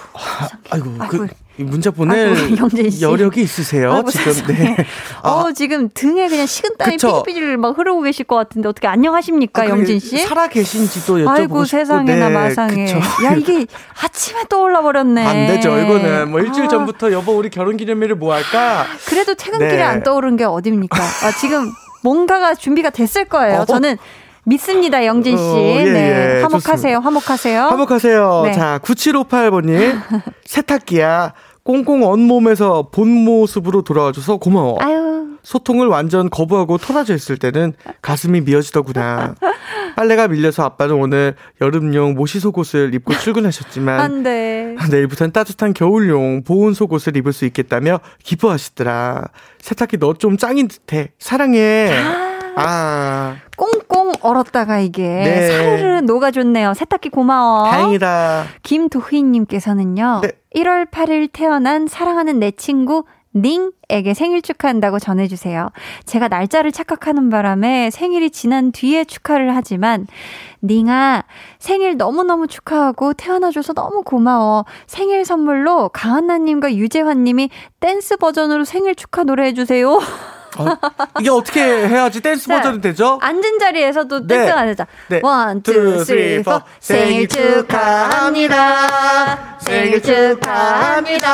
아 이고, 아이고. 그, 이 문자 보낼 아이고. 여력이 있으세요? 아이고, 지금, 세상에. 네. 아, 어, 지금 등에 그냥 식은땀이. 삐질삐질 막 흐르고 계실 것 같은데 어떻게 안녕하십니까, 아, 그게 영진 씨? 살아 계신지도 여쭤보고 아이고 싶고. 세상에나 네, 마상에. 그쵸. 야 이게 아침에 떠올라 버렸네. 안 되죠. 이거는 뭐 일주일 아, 전부터 여보 우리 결혼 기념일을 뭐 할까? 그래도 퇴근길에 네. 안 떠오른 게 어딥니까? 아, 지금 뭔가가 준비가 됐을 거예요. 어. 저는 믿습니다, 영진 씨. 어, 예, 네, 예, 화목하세요, 좋습니다. 화목하세요. 화목하세요. 네. 자, 9758번님. 세탁기야. 꽁꽁 언몸에서 본 모습으로 돌아와줘서 고마워. 아유, 소통을 완전 거부하고 토라져 있을 때는 가슴이 미어지더구나. 빨래가 밀려서 아빠는 오늘 여름용 모시 속옷을 입고 출근하셨지만 안 돼. 내일부터는 따뜻한 겨울용 보온 속옷을 입을 수 있겠다며 기뻐하시더라. 세탁기 너 좀 짱인 듯해. 사랑해. 아, 꽁꽁 얼었다가 이게 네. 사르르 녹아줬네요. 세탁기 고마워. 다행이다. 김도희님께서는요. 네. 1월 8일 태어난 사랑하는 내 친구 닝에게 생일 축하한다고 전해주세요. 제가 날짜를 착각하는 바람에 생일이 지난 뒤에 축하를 하지만 닝아 생일 너무너무 축하하고 태어나줘서 너무 고마워. 생일 선물로 강한나님과 유재환님이 댄스 버전으로 생일 축하 노래 해주세요. 어, 이게 어떻게 해야지 댄스 자, 버전이 되죠? 앉은 자리에서도 네. 댄스가 안. 네. One, two, two, three. Four. 생일 축하합니다. 생일 축하합니다.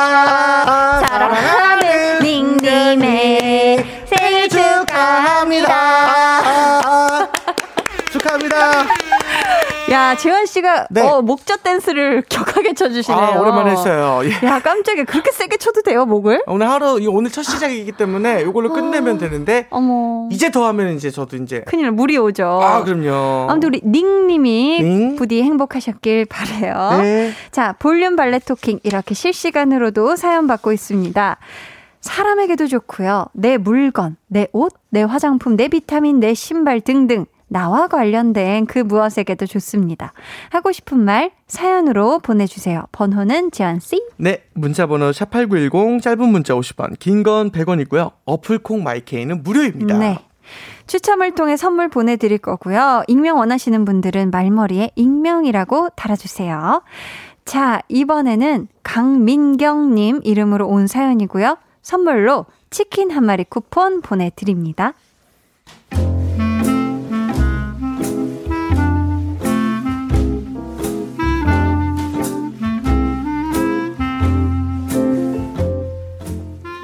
사랑하는 닝님의 생일 축하합니다. 축하합니다. 야, 재환 씨가 네. 어, 목젖 댄스를 격하게 쳐주시네요. 아, 오랜만에 했어요. 예. 야, 깜짝이야. 그렇게 세게 쳐도 돼요, 목을? 오늘 하루, 이 오늘 첫 시작이기 때문에 이걸로 끝내면 되는데, 어머. 이제 더 하면 이제 저도 이제. 큰일 날 물이 오죠. 아, 그럼요. 아무튼 우리 닝님이 닝. 부디 행복하셨길 바래요. 네. 자, 볼륨 발레 토킹 이렇게 실시간으로도 사연 받고 있습니다. 사람에게도 좋고요. 내 물건, 내 옷, 내 화장품, 내 비타민, 내 신발 등등 나와 관련된 그 무엇에게도 좋습니다. 하고 싶은 말 사연으로 보내주세요. 번호는 지연씨. 네, 문자번호 샵8910, 짧은 문자 50원, 긴 건 100원이고요. 어플콩 마이케이는 무료입니다. 네. 추첨을 통해 선물 보내드릴 거고요. 익명 원하시는 분들은 말머리에 익명이라고 달아주세요. 자, 이번에는 강민경님 이름으로 온 사연이고요. 선물로 치킨 한 마리 쿠폰 보내드립니다.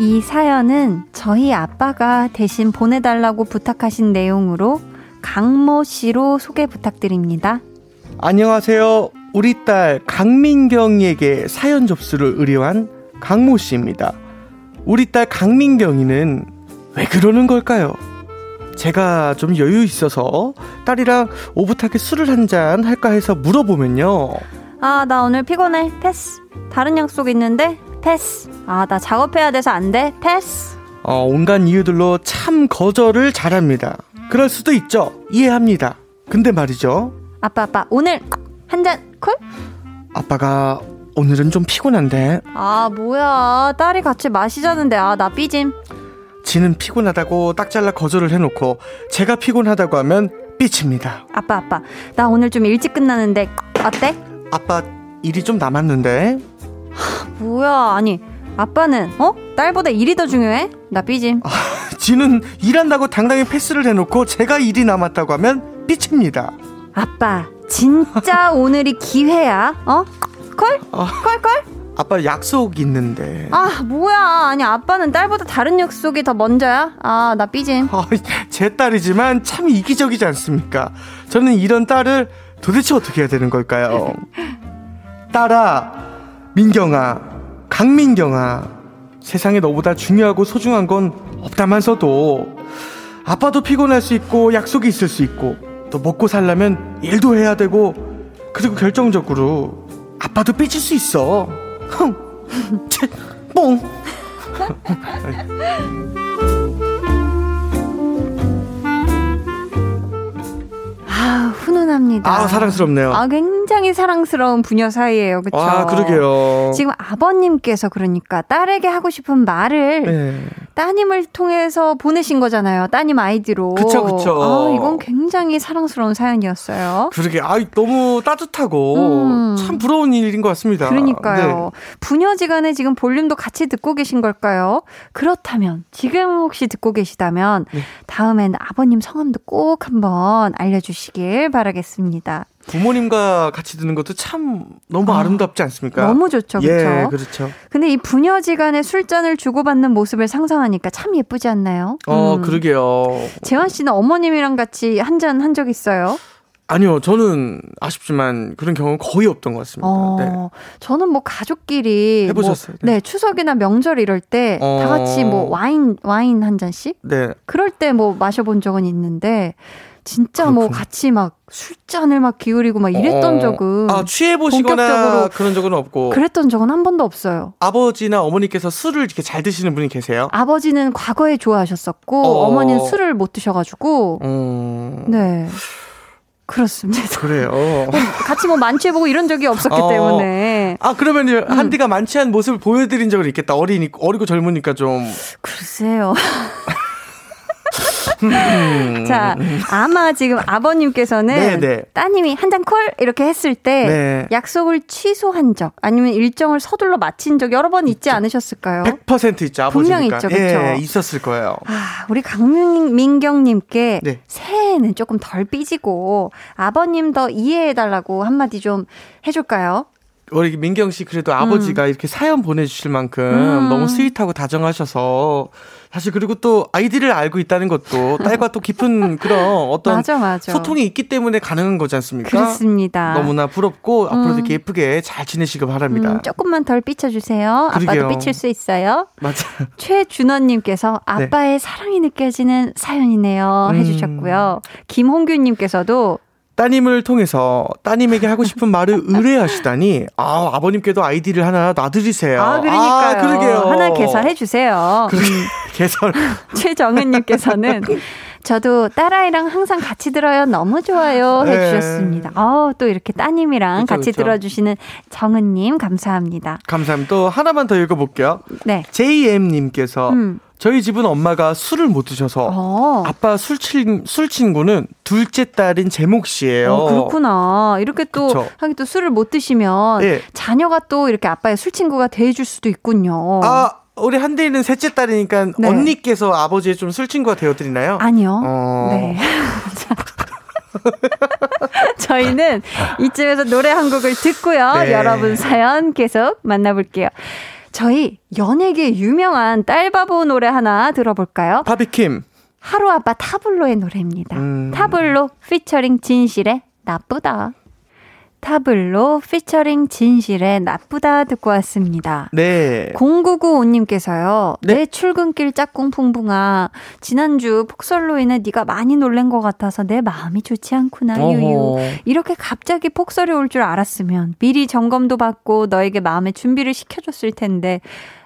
이 사연은 저희 아빠가 대신 보내달라고 부탁하신 내용으로 강모 씨로 소개 부탁드립니다. 안녕하세요. 우리 딸 강민경이에게 사연 접수를 의뢰한 강모 씨입니다. 우리 딸 강민경이는 왜 그러는 걸까요? 제가 좀 여유 있어서 딸이랑 오붓하게 술을 한 잔 할까 해서 물어보면요. 아, 나 오늘 피곤해. 패스. 다른 약속 있는데? 패스. 아, 나 작업해야 돼서 안 돼. 패스. 어, 온갖 이유들로 참 거절을 잘합니다. 그럴 수도 있죠. 이해합니다. 근데 말이죠. 아빠, 아빠, 오늘 한 잔 콜? 아빠가 오늘은 좀 피곤한데 아, 뭐야. 딸이 같이 마시자는데, 아, 나 삐짐. 지는 피곤하다고 딱 잘라 거절을 해놓고 제가 피곤하다고 하면 삐칩니다. 아빠, 아빠. 나 오늘 좀 일찍 끝나는데, 어때? 아빠 일이 좀 남았는데 뭐야. 아니, 아빠는, 어? 딸보다 일이 더 중요해? 나 삐짐. 지는 일한다고 당당히 패스를 해놓고 제가 일이 남았다고 하면 삐칩니다. 아빠, 진짜 오늘이 기회야. 어? 콜? 아. 콜, 콜? 아빠 약속 있는데 아, 뭐야. 아니, 아빠는 딸보다 다른 약속이 더 먼저야? 아, 나 삐짐. 아, 제 딸이지만 참 이기적이지 않습니까? 저는 이런 딸을 도대체 어떻게 해야 되는 걸까요? 딸아, 민경아, 강민경아, 세상에 너보다 중요하고 소중한 건 없다면서도 아빠도 피곤할 수 있고 약속이 있을 수 있고 또 먹고 살려면 일도 해야 되고 그리고 결정적으로 아빠도 삐질 수 있어. 흥, 치, 뽕. 아, 훈훈합니다. 아, 사랑스럽네요. 아, 굉장히 사랑스러운 부녀 사이예요. 그쵸? 아, 그러게요. 지금 아버님께서 그러니까 딸에게 하고 싶은 말을 네. 따님을 통해서 보내신 거잖아요. 따님 아이디로. 그쵸, 그쵸. 아, 이건 굉장히 사랑스러운 사연이었어요. 그러게 아 너무 따뜻하고 음. 참 부러운 일인 것 같습니다. 그러니까요. 네. 부녀지간에 지금 볼륨도 같이 듣고 계신 걸까요? 그렇다면 지금 혹시 듣고 계시다면 네. 다음엔 아버님 성함도 꼭 한번 알려주시 길 바라겠습니다. 부모님과 같이 듣는 것도 참 너무 아, 아름답지 않습니까? 너무 좋죠, 그렇죠? 예, 그렇죠. 근데 이 부녀지간에 술잔을 주고받는 모습을 상상하니까 참 예쁘지 않나요? 어, 음. 그러게요. 재환 씨는 어머님이랑 같이 한 잔 한 적 있어요? 아니요, 저는 아쉽지만 그런 경험은 거의 없던 것 같습니다. 어, 네. 저는 뭐 가족끼리 해보셨어요? 뭐, 네, 추석이나 명절 이럴 때다 어. 같이 뭐 와인 와인 한 잔씩 네. 그럴 때 뭐 마셔본 적은 있는데 진짜 뭐 그렇군요. 같이 막 술잔을 막 기울이고 막 이랬던 어, 적은 아, 취해 보시거나 그런 적은 없고 그랬던 적은 한 번도 없어요. 아버지나 어머니께서 술을 이렇게 잘 드시는 분이 계세요? 아버지는 과거에 좋아하셨었고 어. 어. 머니는 술을 못 드셔가지고 음. 네 그렇습니다. 그래요. 같이 뭐 만취해보고 이런 적이 없었기 어. 때문에 아, 그러면 한디가 만취한 모습을 보여드린 적은 있겠다. 어리니, 어리고 젊으니까 좀. 글쎄요. 자, 아마 지금 아버님께서는 네, 네. 따님이 한 잔 콜 이렇게 했을 때 네. 약속을 취소한 적 아니면 일정을 서둘러 마친 적 여러 번 있지 않으셨을까요? 100% 있죠, 아버지니까. 분명히 있죠, 그쵸? 예, 있었을 거예요. 아, 우리 강민경 님께 네. 새해에는 조금 덜 삐지고 아버님 더 이해해 달라고 한마디 좀 해 줄까요? 우리 민경 씨 그래도 아버지가 이렇게 사연 보내주실 만큼 음. 너무 sweet하고 다정하셔서 사실 그리고 또 아이디를 알고 있다는 것도 딸과 또 깊은 그런 어떤 맞아, 맞아. 소통이 있기 때문에 가능한 거지 않습니까? 그렇습니다. 너무나 부럽고 앞으로도 음. 이렇게 예쁘게 잘 지내시길 바랍니다. 음, 조금만 덜 삐쳐주세요. 그러게요. 아빠도 삐칠 수 있어요. 맞아. 최준원님께서 아빠의 사랑이 느껴지는 사연이네요. 음. 해주셨고요. 김홍규님께서도 따님을 통해서 따님에게 하고 싶은 말을 의뢰하시다니 아 아버님께도 아이디를 하나 놔드리세요. 아, 그러니까요. 아, 그러게요. 하나 개설해 주세요. 그러게. 최정은님께서는 저도 딸아이랑 항상 같이 들어요. 너무 좋아요. 네. 해주셨습니다. 어, 또 이렇게 따님이랑 그쵸, 같이 그쵸. 들어주시는 정은님, 감사합니다. 감사합니다. 또 하나만 더 읽어볼게요. 네. JM님께서 음. 저희 집은 엄마가 술을 못 드셔서 어. 아빠 술, 친, 술 친구는 둘째 딸인 제 몫이에요. 어, 그렇구나. 이렇게 또, 그쵸. 하긴 또 술을 못 드시면 예. 자녀가 또 이렇게 아빠의 술 친구가 돼줄 수도 있군요. 아, 우리 한대이는 셋째 딸이니까 네. 언니께서 아버지의 좀 술 친구가 되어드리나요? 아니요. 어. 네. 자. 저희는 이쯤에서 노래 한 곡을 듣고요. 네. 여러분 사연 계속 만나볼게요. 저희 연예계 유명한 딸바보 노래 하나 들어볼까요? 바비킴. 하루 아빠 타블로의 노래입니다. 음. 타블로 피처링 진실의 나쁘다. 타블로 피처링 진실의 나쁘다 듣고 왔습니다. 네. 0995님께서요. 네. 내 출근길 짝꿍 풍붕아. 지난주 폭설로 인해 네가 많이 놀란 것 같아서 내 마음이 좋지 않구나. 유유. 어허. 이렇게 갑자기 폭설이 올 줄 알았으면 미리 점검도 받고 너에게 마음의 준비를 시켜줬을 텐데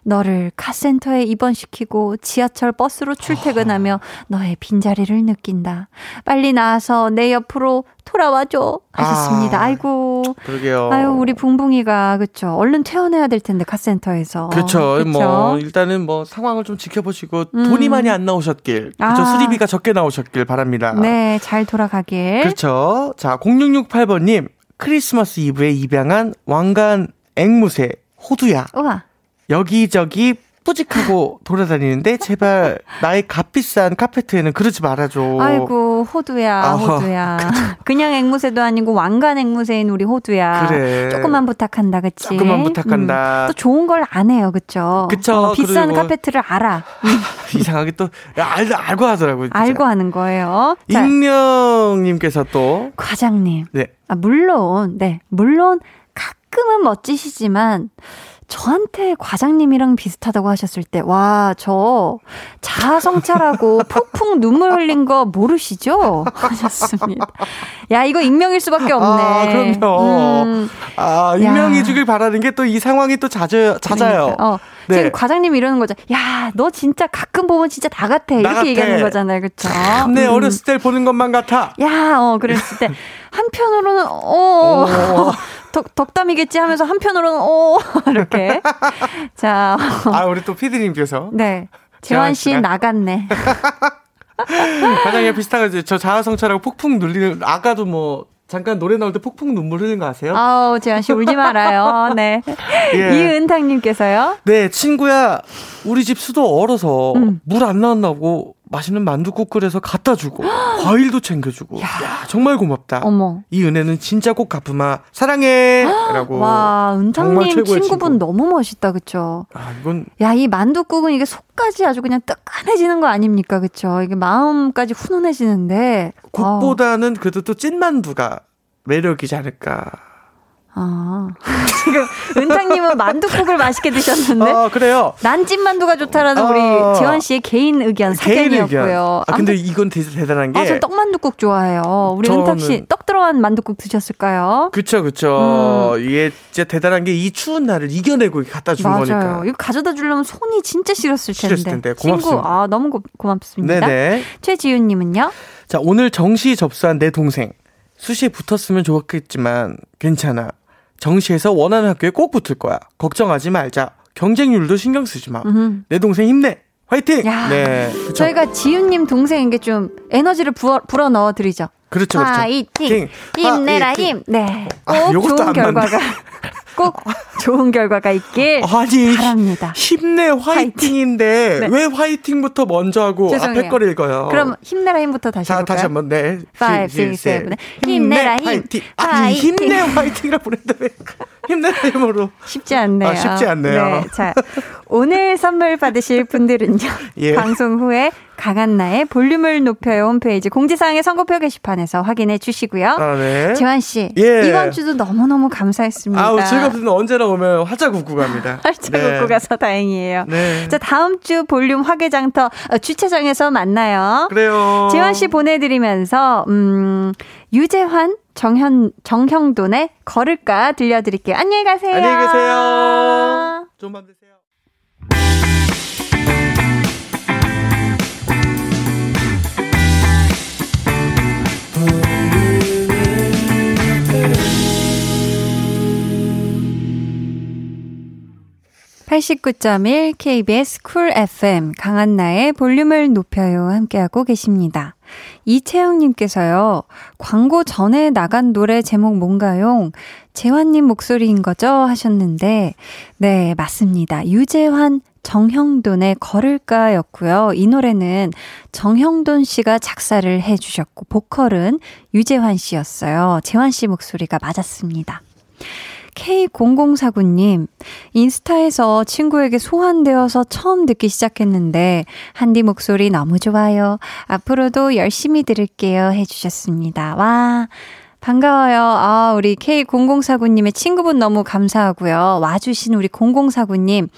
너를 카센터에 입원시키고 지하철 버스로 출퇴근하며 너의 빈자리를 느낀다. 빨리 나와서 내 옆으로 돌아와줘. 하셨습니다. 아. 아이고. 그러게요. 아유, 우리 붕붕이가, 그쵸. 얼른 퇴원해야 될 텐데, 카센터에서. 그렇죠. 그쵸? 뭐 일단은 뭐 상황을 좀 지켜보시고 음. 돈이 많이 안 나오셨길, 그렇죠. 아. 수리비가 적게 나오셨길 바랍니다. 네, 잘 돌아가길. 그렇죠. 자, 0668번님 크리스마스 이브에 입양한 왕관 앵무새 호두야 우와. 여기저기 뿌직하고 돌아다니는데 제발 나의 값비싼 카페트에는 그러지 말아줘. 아이고, 호두야, 아, 호두야. 그냥 앵무새도 아니고 왕관 앵무새인 우리 호두야. 그래. 조금만 부탁한다, 그치? 조금만 부탁한다. 음, 또 좋은 걸 안 해요, 그쵸? 그쵸. 어, 비싼 그리고- 카페트를 알아. 음, 이상하게 또 알, 알고 하더라고요. 진짜. 알고 하는 거예요. 자, 익명님께서 또 과장님. 네. 아, 물론, 네. 물론 가끔은 멋지시지만 저한테 과장님이랑 비슷하다고 하셨을 때, 와, 저 자아성찰하고 폭풍 눈물 흘린 거 모르시죠? 하셨습니다. 야, 이거 익명일 수밖에 없네. 아, 그럼요. 음, 아, 야. 익명해 주길 바라는 게 또 이 상황이 또 잦아요. 잦아요. 그러니까. 어, 네. 지금 과장님이 이러는 거죠. 야, 너 진짜 가끔 보면 진짜 나 같아. 이렇게 나. 얘기하는 거잖아요. 그쵸? 내 음. 어렸을 때 보는 것만 같아. 야, 어, 그랬을 때, 한편으로는, 어, 어. 덕, 덕담이겠지 하면서 한편으로는, 어, 이렇게. 자, 아, 우리 또 피디님께서 네. 재환 씨? 나갔네. 과장님 비슷하게 저 자아성찰하고 폭풍 눌리는 아까도 뭐 잠깐 노래 나올 때 폭풍 눈물 흘린 거 아세요? 아우, 재환 씨 울지 말아요. 네. 예. 이은탕님께서요. 네, 친구야. 우리 집 수도 얼어서 음. 물안 나왔나고 맛있는 만두국 끓여서 갖다 주고 과일도 챙겨주고. 야, 정말 고맙다. 어머. 이 은혜는 진짜 꼭 갚으마. 사랑해.라고. 와, 최고의 친구분 친구. 너무 멋있다, 그쵸? 아, 이건 야, 이 만두국은 이게 속까지 아주 그냥 뜨끈해지는 거 아닙니까? 그쵸? 이게 마음까지 훈훈해지는데. 국보다는 그래도 또 찐만두가 매력이지 않을까. 아. 지금 은탕님은 만두국을 맛있게 드셨는데. 아, 그래요. 난찜만두가 좋다라는 아. 우리 재환 씨의 개인 의견 개인 사견이었고요. 의견. 아, 근데 이건 되게 대단한 게. 아, 저 떡만두국 좋아해요. 우리 저는- 은탁 씨 떡 들어간 만두국 드셨을까요? 그쵸, 그쵸. 음. 이게 진짜 대단한 게 이 추운 날을 이겨내고 갖다 준 맞아요. 거니까. 이거 가져다 주려면 손이 진짜 싫었을 텐데. 싫었을 텐데. 친구, 고맙습니다. 아, 너무 고, 고맙습니다. 네네. 최지윤님은요? 자, 오늘 정시 접수한 내 동생. 수시에 붙었으면 좋았겠지만, 괜찮아. 정시에서 원하는 학교에 꼭 붙을 거야. 걱정하지 말자. 경쟁률도 신경 쓰지 마. 음. 내 동생 힘내. 화이팅! 야, 네. 그쵸? 저희가 지윤님 동생에게 좀 에너지를 부어, 불어 넣어 드리죠. 그렇죠, 그렇죠. 화이팅! 힘내라! 힘! 네. 꼭 아, 좋은 안 결과가, 꼭 좋은 결과가 있길 아니, 바랍니다. 힘내 화이팅인데 네. 왜 화이팅부터 먼저 하고 죄송해요. 앞에 거를 읽어요? 그럼 힘내라 힘부터 다시 자? 다시 한번 네. 5, 시- 6, 시- 7. 힘내라 힘. 화이팅. 아니, 화이팅. 힘내 화이팅이라 부른다 왜? 힘내라 힘으로. 쉽지 않네요. 아, 쉽지 않네요. 네, 자, 오늘 선물 받으실 분들은요. 예. 방송 후에 강한나의 볼륨을 높여요 홈페이지 공지사항의 선고표 게시판에서 확인해 주시고요. 아, 네. 재환 씨, 예. 이번 주도 너무너무 감사했습니다. 아우, 즐 겁습니다. 언제나 오면 활짝 웃고 갑니다. 활짝 네. 웃고 가서 다행이에요. 네. 자, 다음 주 볼륨 화개장터 어, 주차장에서 만나요. 그래요. 재환 씨 보내드리면서 음, 유재환, 정현, 정형돈의 걸을까 들려드릴게요. 안녕히 가세요. 안녕히 계세요. 좋은 밤 되세요. (89.1) KBS 쿨 FM 강한나의 볼륨을 높여요 함께하고 계십니다. 이채영님께서요 광고 전에 나간 노래 제목 뭔가요? 재환님 목소리인 거죠 하셨는데 네 맞습니다. 유재환 정형돈의 걸을까 였고요. 이 노래는 정형돈 씨가 작사를 해주셨고 보컬은 유재환 씨였어요. 재환 씨 목소리가 맞았습니다. K0049님, 인스타에서 친구에게 소환되어서 처음 듣기 시작했는데, 한디 목소리 너무 좋아요. 앞으로도 열심히 들을게요. 해주셨습니다. 와, 반가워요. 아, 우리 K0049님의 친구분 너무 감사하고요. 와주신 우리 0049님,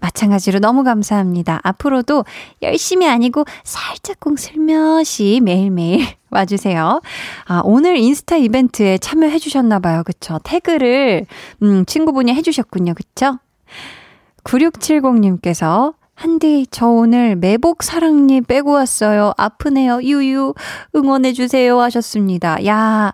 마찬가지로 너무 감사합니다. 앞으로도 열심히 아니고 살짝쿵 슬며시 매일매일 와주세요. 아, 오늘 인스타 이벤트에 참여해 주셨나봐요. 그쵸? 태그를, 음, 친구분이 해주셨군요. 그쵸? 9670님께서 한디, 저 오늘 매복 사랑니 빼고 왔어요. 아프네요. 유유. 응원해주세요. 하셨습니다. 야,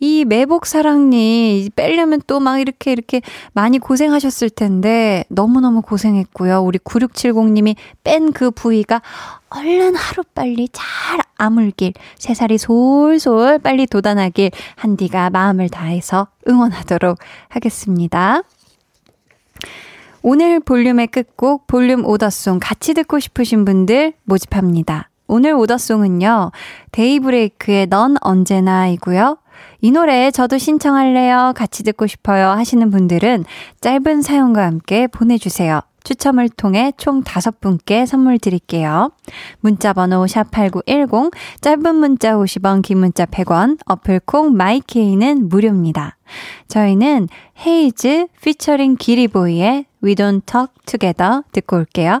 이 매복 사랑니 빼려면 또 막 이렇게 이렇게 많이 고생하셨을 텐데 너무너무 고생했고요. 우리 9670님이 뺀 그 부위가 얼른 하루빨리 잘 아물길, 새살이 솔솔 빨리 돋아나길 한디가 마음을 다해서 응원하도록 하겠습니다. 오늘 볼륨의 끝곡 볼륨 order song 같이 듣고 싶으신 분들 모집합니다. 오늘 order song은요. 데이브레이크의 넌 언제나이고요. 이 노래 저도 신청할래요. 같이 듣고 싶어요 하시는 분들은 짧은 사연과 함께 보내주세요. 추첨을 통해 총 다섯 분께 선물 드릴게요. 문자 번호 샵8910, 짧은 문자 50원, 긴 문자 100원, 어플콩 마이케이는 무료입니다. 저희는 헤이즈 피처링 기리보이의 We Don't Talk Together 듣고 올게요.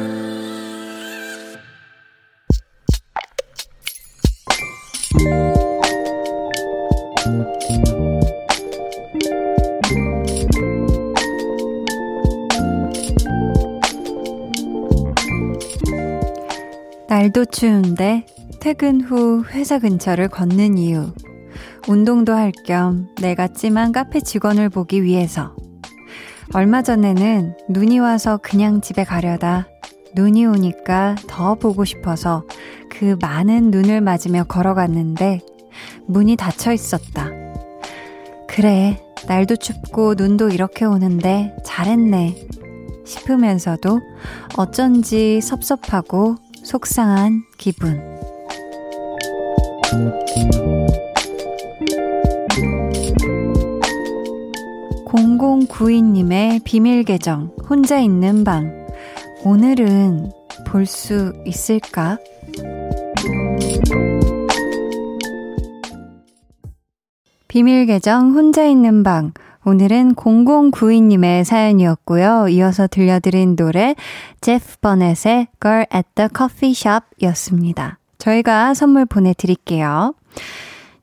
날도 추운데 퇴근 후 회사 근처를 걷는 이유. 운동도 할 겸 내가 찜한 카페 직원을 보기 위해서. 얼마 전에는 눈이 와서 그냥 집에 가려다 눈이 오니까 더 보고 싶어서 그 많은 눈을 맞으며 걸어갔는데 문이 닫혀 있었다. 그래, 날도 춥고 눈도 이렇게 오는데 잘했네. 싶으면서도 어쩐지 섭섭하고 속상한 기분. 0092님의 비밀 계정, 혼자 있는 방. 오늘은 볼 수 있을까? 비밀 계정, 혼자 있는 방. 오늘은 0092님의 사연이었고요. 이어서 들려드린 노래 제프 버넷의 Girl at the Coffee Shop 였습니다. 저희가 선물 보내드릴게요.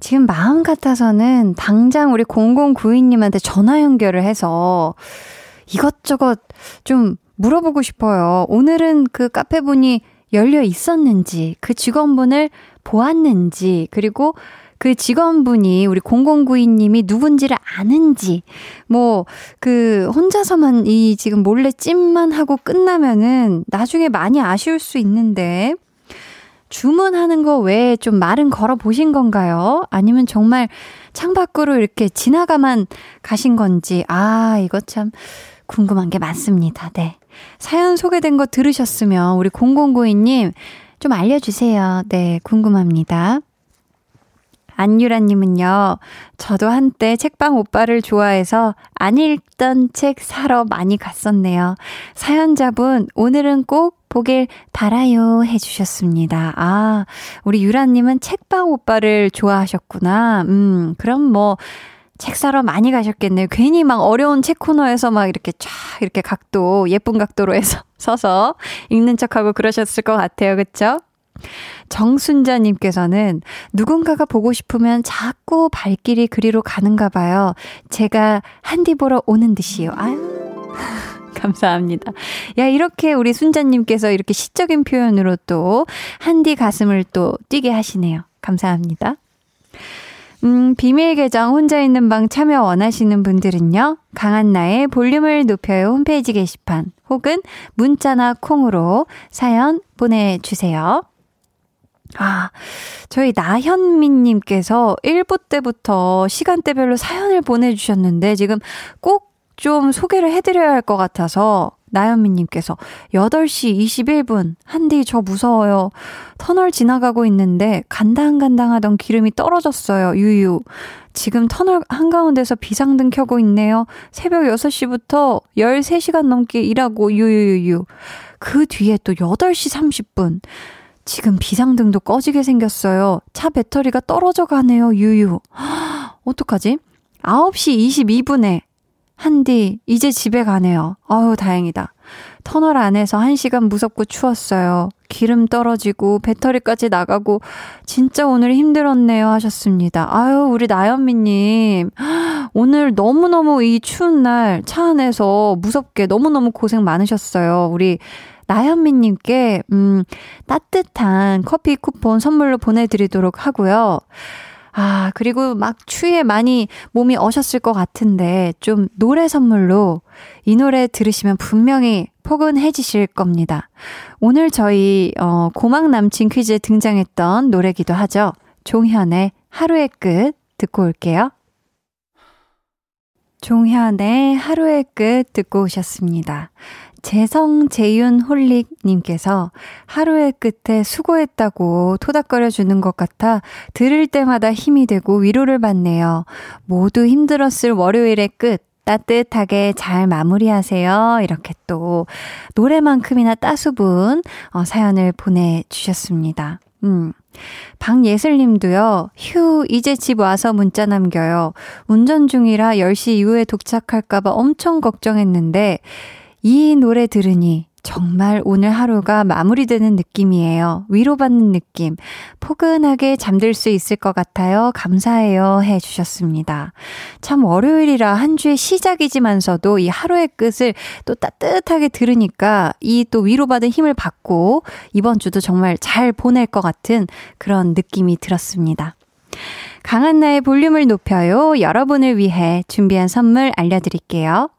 지금 마음 같아서는 당장 우리 0092님한테 전화 연결을 해서 이것저것 좀 물어보고 싶어요. 오늘은 그 카페 분이 열려 있었는지, 그 직원분을 보았는지, 그리고 그 직원분이 우리 0092님이 누군지를 아는지, 뭐, 그, 혼자서만 이 지금 몰래 찜만 하고 끝나면은 나중에 많이 아쉬울 수 있는데, 주문하는 거 외에 좀 말은 걸어 보신 건가요? 아니면 정말 창밖으로 이렇게 지나가만 가신 건지, 아, 이거 참 궁금한 게 많습니다. 네. 사연 소개된 거 들으셨으면 우리 0092님 좀 알려주세요. 네, 궁금합니다. 안유라님은요, 저도 한때 책방 오빠를 좋아해서 안 읽던 책 사러 많이 갔었네요. 사연자분, 오늘은 꼭 보길 바라요 해주셨습니다. 아, 우리 유라님은 책방 오빠를 좋아하셨구나. 음, 그럼 뭐, 책 사러 많이 가셨겠네요. 괜히 막 어려운 책 코너에서 막 이렇게 쫙 이렇게 각도, 예쁜 각도로 해서 서서 읽는 척하고 그러셨을 것 같아요. 그쵸? 정순자님께서는 누군가가 보고 싶으면 자꾸 발길이 그리로 가는가 봐요. 제가 한디 보러 오는 듯이요. 아유. 감사합니다. 야, 이렇게 우리 순자님께서 이렇게 시적인 표현으로 또 한디 가슴을 또 뛰게 하시네요. 감사합니다. 음, 비밀 계정 혼자 있는 방 참여 원하시는 분들은요, 강한나의 볼륨을 높여요 홈페이지 게시판 혹은 문자나 콩으로 사연 보내주세요. 아, 저희 나현미님께서 1부 때부터 시간대별로 사연을 보내주셨는데 지금 꼭 좀 소개를 해드려야 할 것 같아서 나현미님께서 8시 21분, 한디 저 무서워요. 터널 지나가고 있는데 간당간당하던 기름이 떨어졌어요. 유유. 지금 터널 한가운데서 비상등 켜고 있네요. 새벽 6시부터 13시간 넘게 일하고 유유유유. 그 뒤에 또 8시 30분. 지금 비상등도 꺼지게 생겼어요. 차 배터리가 떨어져 가네요. 유유. 어떡하지? 9시 22분에 한디, 이제 집에 가네요. 아유, 다행이다. 터널 안에서 한 시간 무섭고 추웠어요. 기름 떨어지고 배터리까지 나가고 진짜 오늘 힘들었네요 하셨습니다. 아유, 우리 나연미님. 오늘 너무너무 이 추운 날 차 안에서 무섭게 너무너무 고생 많으셨어요. 우리 나현미님께, 음, 따뜻한 커피 쿠폰 선물로 보내드리도록 하고요. 아, 그리고 막 추위에 많이 몸이 어셨을 것 같은데 좀 노래 선물로 이 노래 들으시면 분명히 포근해지실 겁니다. 오늘 저희, 어, 고막 남친 퀴즈에 등장했던 노래기도 하죠. 종현의 하루의 끝 듣고 올게요. 종현의 하루의 끝 듣고 오셨습니다. 재성재윤 홀릭님께서 하루의 끝에 수고했다고 토닥거려 주는 것 같아 들을 때마다 힘이 되고 위로를 받네요. 모두 힘들었을 월요일의 끝. 따뜻하게 잘 마무리하세요. 이렇게 또 노래만큼이나 따수분 어, 사연을 보내주셨습니다. 음. 방예슬 님도요, 휴, 이제 집 와서 문자 남겨요. 운전 중이라 10시 이후에 도착할까봐 엄청 걱정했는데, 이 노래 들으니 정말 오늘 하루가 마무리되는 느낌이에요. 위로받는 느낌. 포근하게 잠들 수 있을 것 같아요. 감사해요. 해 주셨습니다. 참 월요일이라 한 주의 시작이지만서도 이 하루의 끝을 또 따뜻하게 들으니까 이 또 위로받은 힘을 받고 이번 주도 정말 잘 보낼 것 같은 그런 느낌이 들었습니다. 강한 나의 볼륨을 높여요. 여러분을 위해 준비한 선물 알려드릴게요.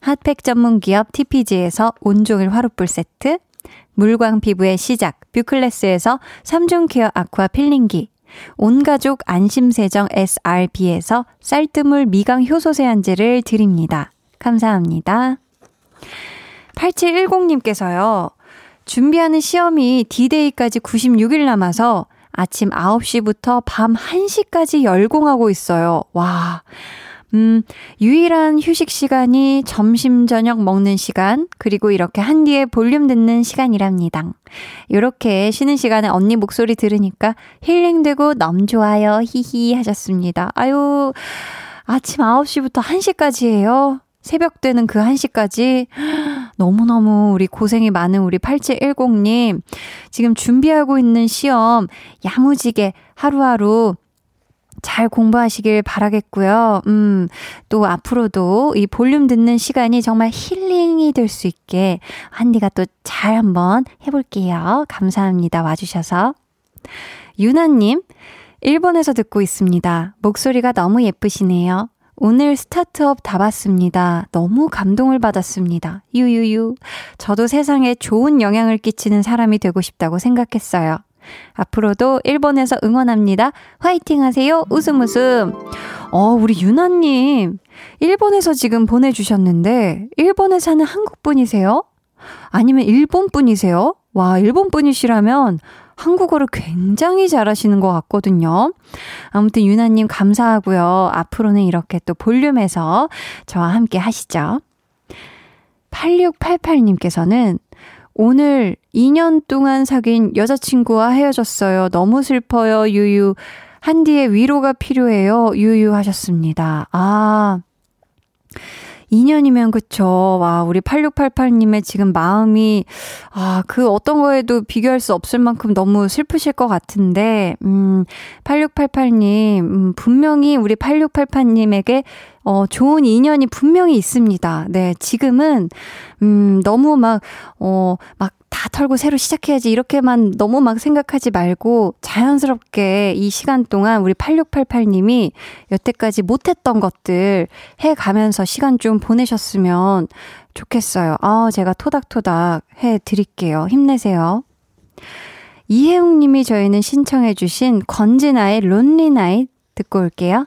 핫팩 전문 기업 TPG에서 온종일 화롯불 세트, 물광 피부의 시작 뷰클래스에서 3중 케어 아쿠아 필링기, 온가족 안심세정 SRB에서 쌀뜨물 미강 효소 세안제를 드립니다. 감사합니다. 8710님께서요. 준비하는 시험이 D-Day까지 96일 남아서 아침 9시부터 밤 1시까지 열공하고 있어요. 와. 음, 유일한 휴식 시간이 점심, 저녁 먹는 시간, 그리고 이렇게 한디의 볼륨 듣는 시간이랍니다. 요렇게 쉬는 시간에 언니 목소리 들으니까 힐링되고 너무 좋아요. 히히 하셨습니다. 아유, 아침 9시부터 1시까지예요. 새벽 되는 그 1시까지 너무너무 우리 고생이 많은 우리 8710님 지금 준비하고 있는 시험 야무지게 하루하루 잘 공부하시길 바라겠고요. 음, 또 앞으로도 이 볼륨 듣는 시간이 정말 힐링이 될 수 있게 한디가 또 잘 한번 해볼게요. 감사합니다. 와주셔서. 유나님, 일본에서 듣고 있습니다. 목소리가 너무 예쁘시네요. 오늘 스타트업 다 봤습니다. 너무 감동을 받았습니다. 유유유. 저도 세상에 좋은 영향을 끼치는 사람이 되고 싶다고 생각했어요. 앞으로도 일본에서 응원합니다. 화이팅 하세요. 웃음 웃음. 어, 우리 유나님. 일본에서 지금 보내주셨는데, 일본에 사는 한국 분이세요? 아니면 일본 분이세요? 와, 일본 분이시라면 한국어를 굉장히 잘하시는 것 같거든요. 아무튼 유나님 감사하고요. 앞으로는 이렇게 또 볼륨에서 저와 함께 하시죠. 8688님께서는 오늘 2년 동안 사귄 여자친구와 헤어졌어요. 너무 슬퍼요. 유유. 한디의 위로가 필요해요. 유유 하셨습니다. 아. 2년이면 그쵸. 와, 우리 8688님의 지금 마음이, 아, 그 어떤 거에도 비교할 수 없을 만큼 너무 슬프실 것 같은데, 음, 8688님, 음, 분명히 우리 8688님에게 어, 좋은 인연이 분명히 있습니다. 네, 지금은, 음, 너무 막, 어, 막 다 털고 새로 시작해야지 이렇게만 너무 막 생각하지 말고 자연스럽게 이 시간 동안 우리 8688님이 여태까지 못했던 것들 해 가면서 시간 좀 보내셨으면 좋겠어요. 아, 제가 토닥토닥 해 드릴게요. 힘내세요. 이혜웅 님이 저희는 신청해 주신 건진아의 론리 나잇 듣고 올게요.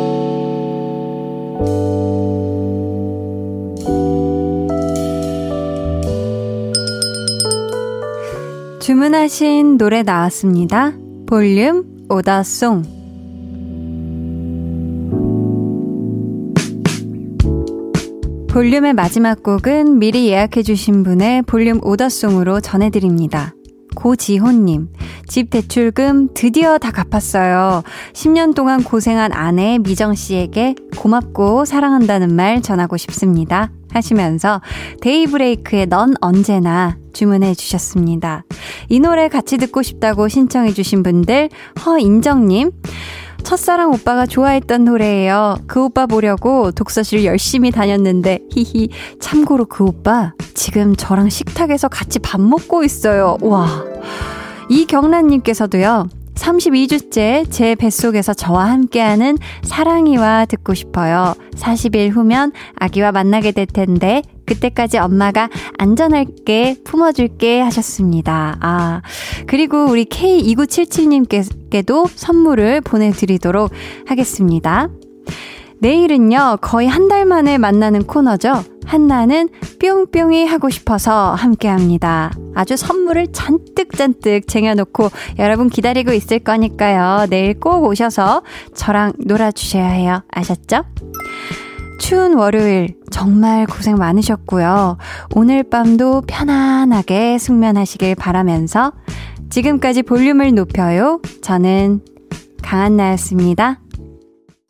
주문하신 노래 나왔습니다. 볼륨 오다송. 볼륨의 마지막 곡은 미리 예약해주신 분의 볼륨 오다송으로 전해드립니다. 고지호님, 집 대출금 드디어 다 갚았어요. 10년 동안 고생한 아내 미정씨에게 고맙고 사랑한다는 말 전하고 싶습니다. 하시면서 데이브레이크의 넌 언제나 주문해 주셨습니다. 이 노래 같이 듣고 싶다고 신청해 주신 분들 허인정님 첫사랑 오빠가 좋아했던 노래예요. 그 오빠 보려고 독서실 열심히 다녔는데 히히 참고로 그 오빠 지금 저랑 식탁에서 같이 밥 먹고 있어요. 와. 이경란님께서도요. 32주째 제 뱃속에서 저와 함께하는 사랑이와 듣고 싶어요. 40일 후면 아기와 만나게 될 텐데 그때까지 엄마가 안전하게 품어줄게 하셨습니다. 아, 그리고 우리 K2977님께도 선물을 보내드리도록 하겠습니다. 내일은요, 거의 한 달 만에 만나는 코너죠. 한나는 뿅뿅이 하고 싶어서 함께 합니다. 아주 선물을 잔뜩잔뜩 쟁여놓고 여러분 기다리고 있을 거니까요. 내일 꼭 오셔서 저랑 놀아주셔야 해요. 아셨죠? 추운 월요일 정말 고생 많으셨고요. 오늘 밤도 편안하게 숙면하시길 바라면서 지금까지 볼륨을 높여요. 저는 강한나였습니다.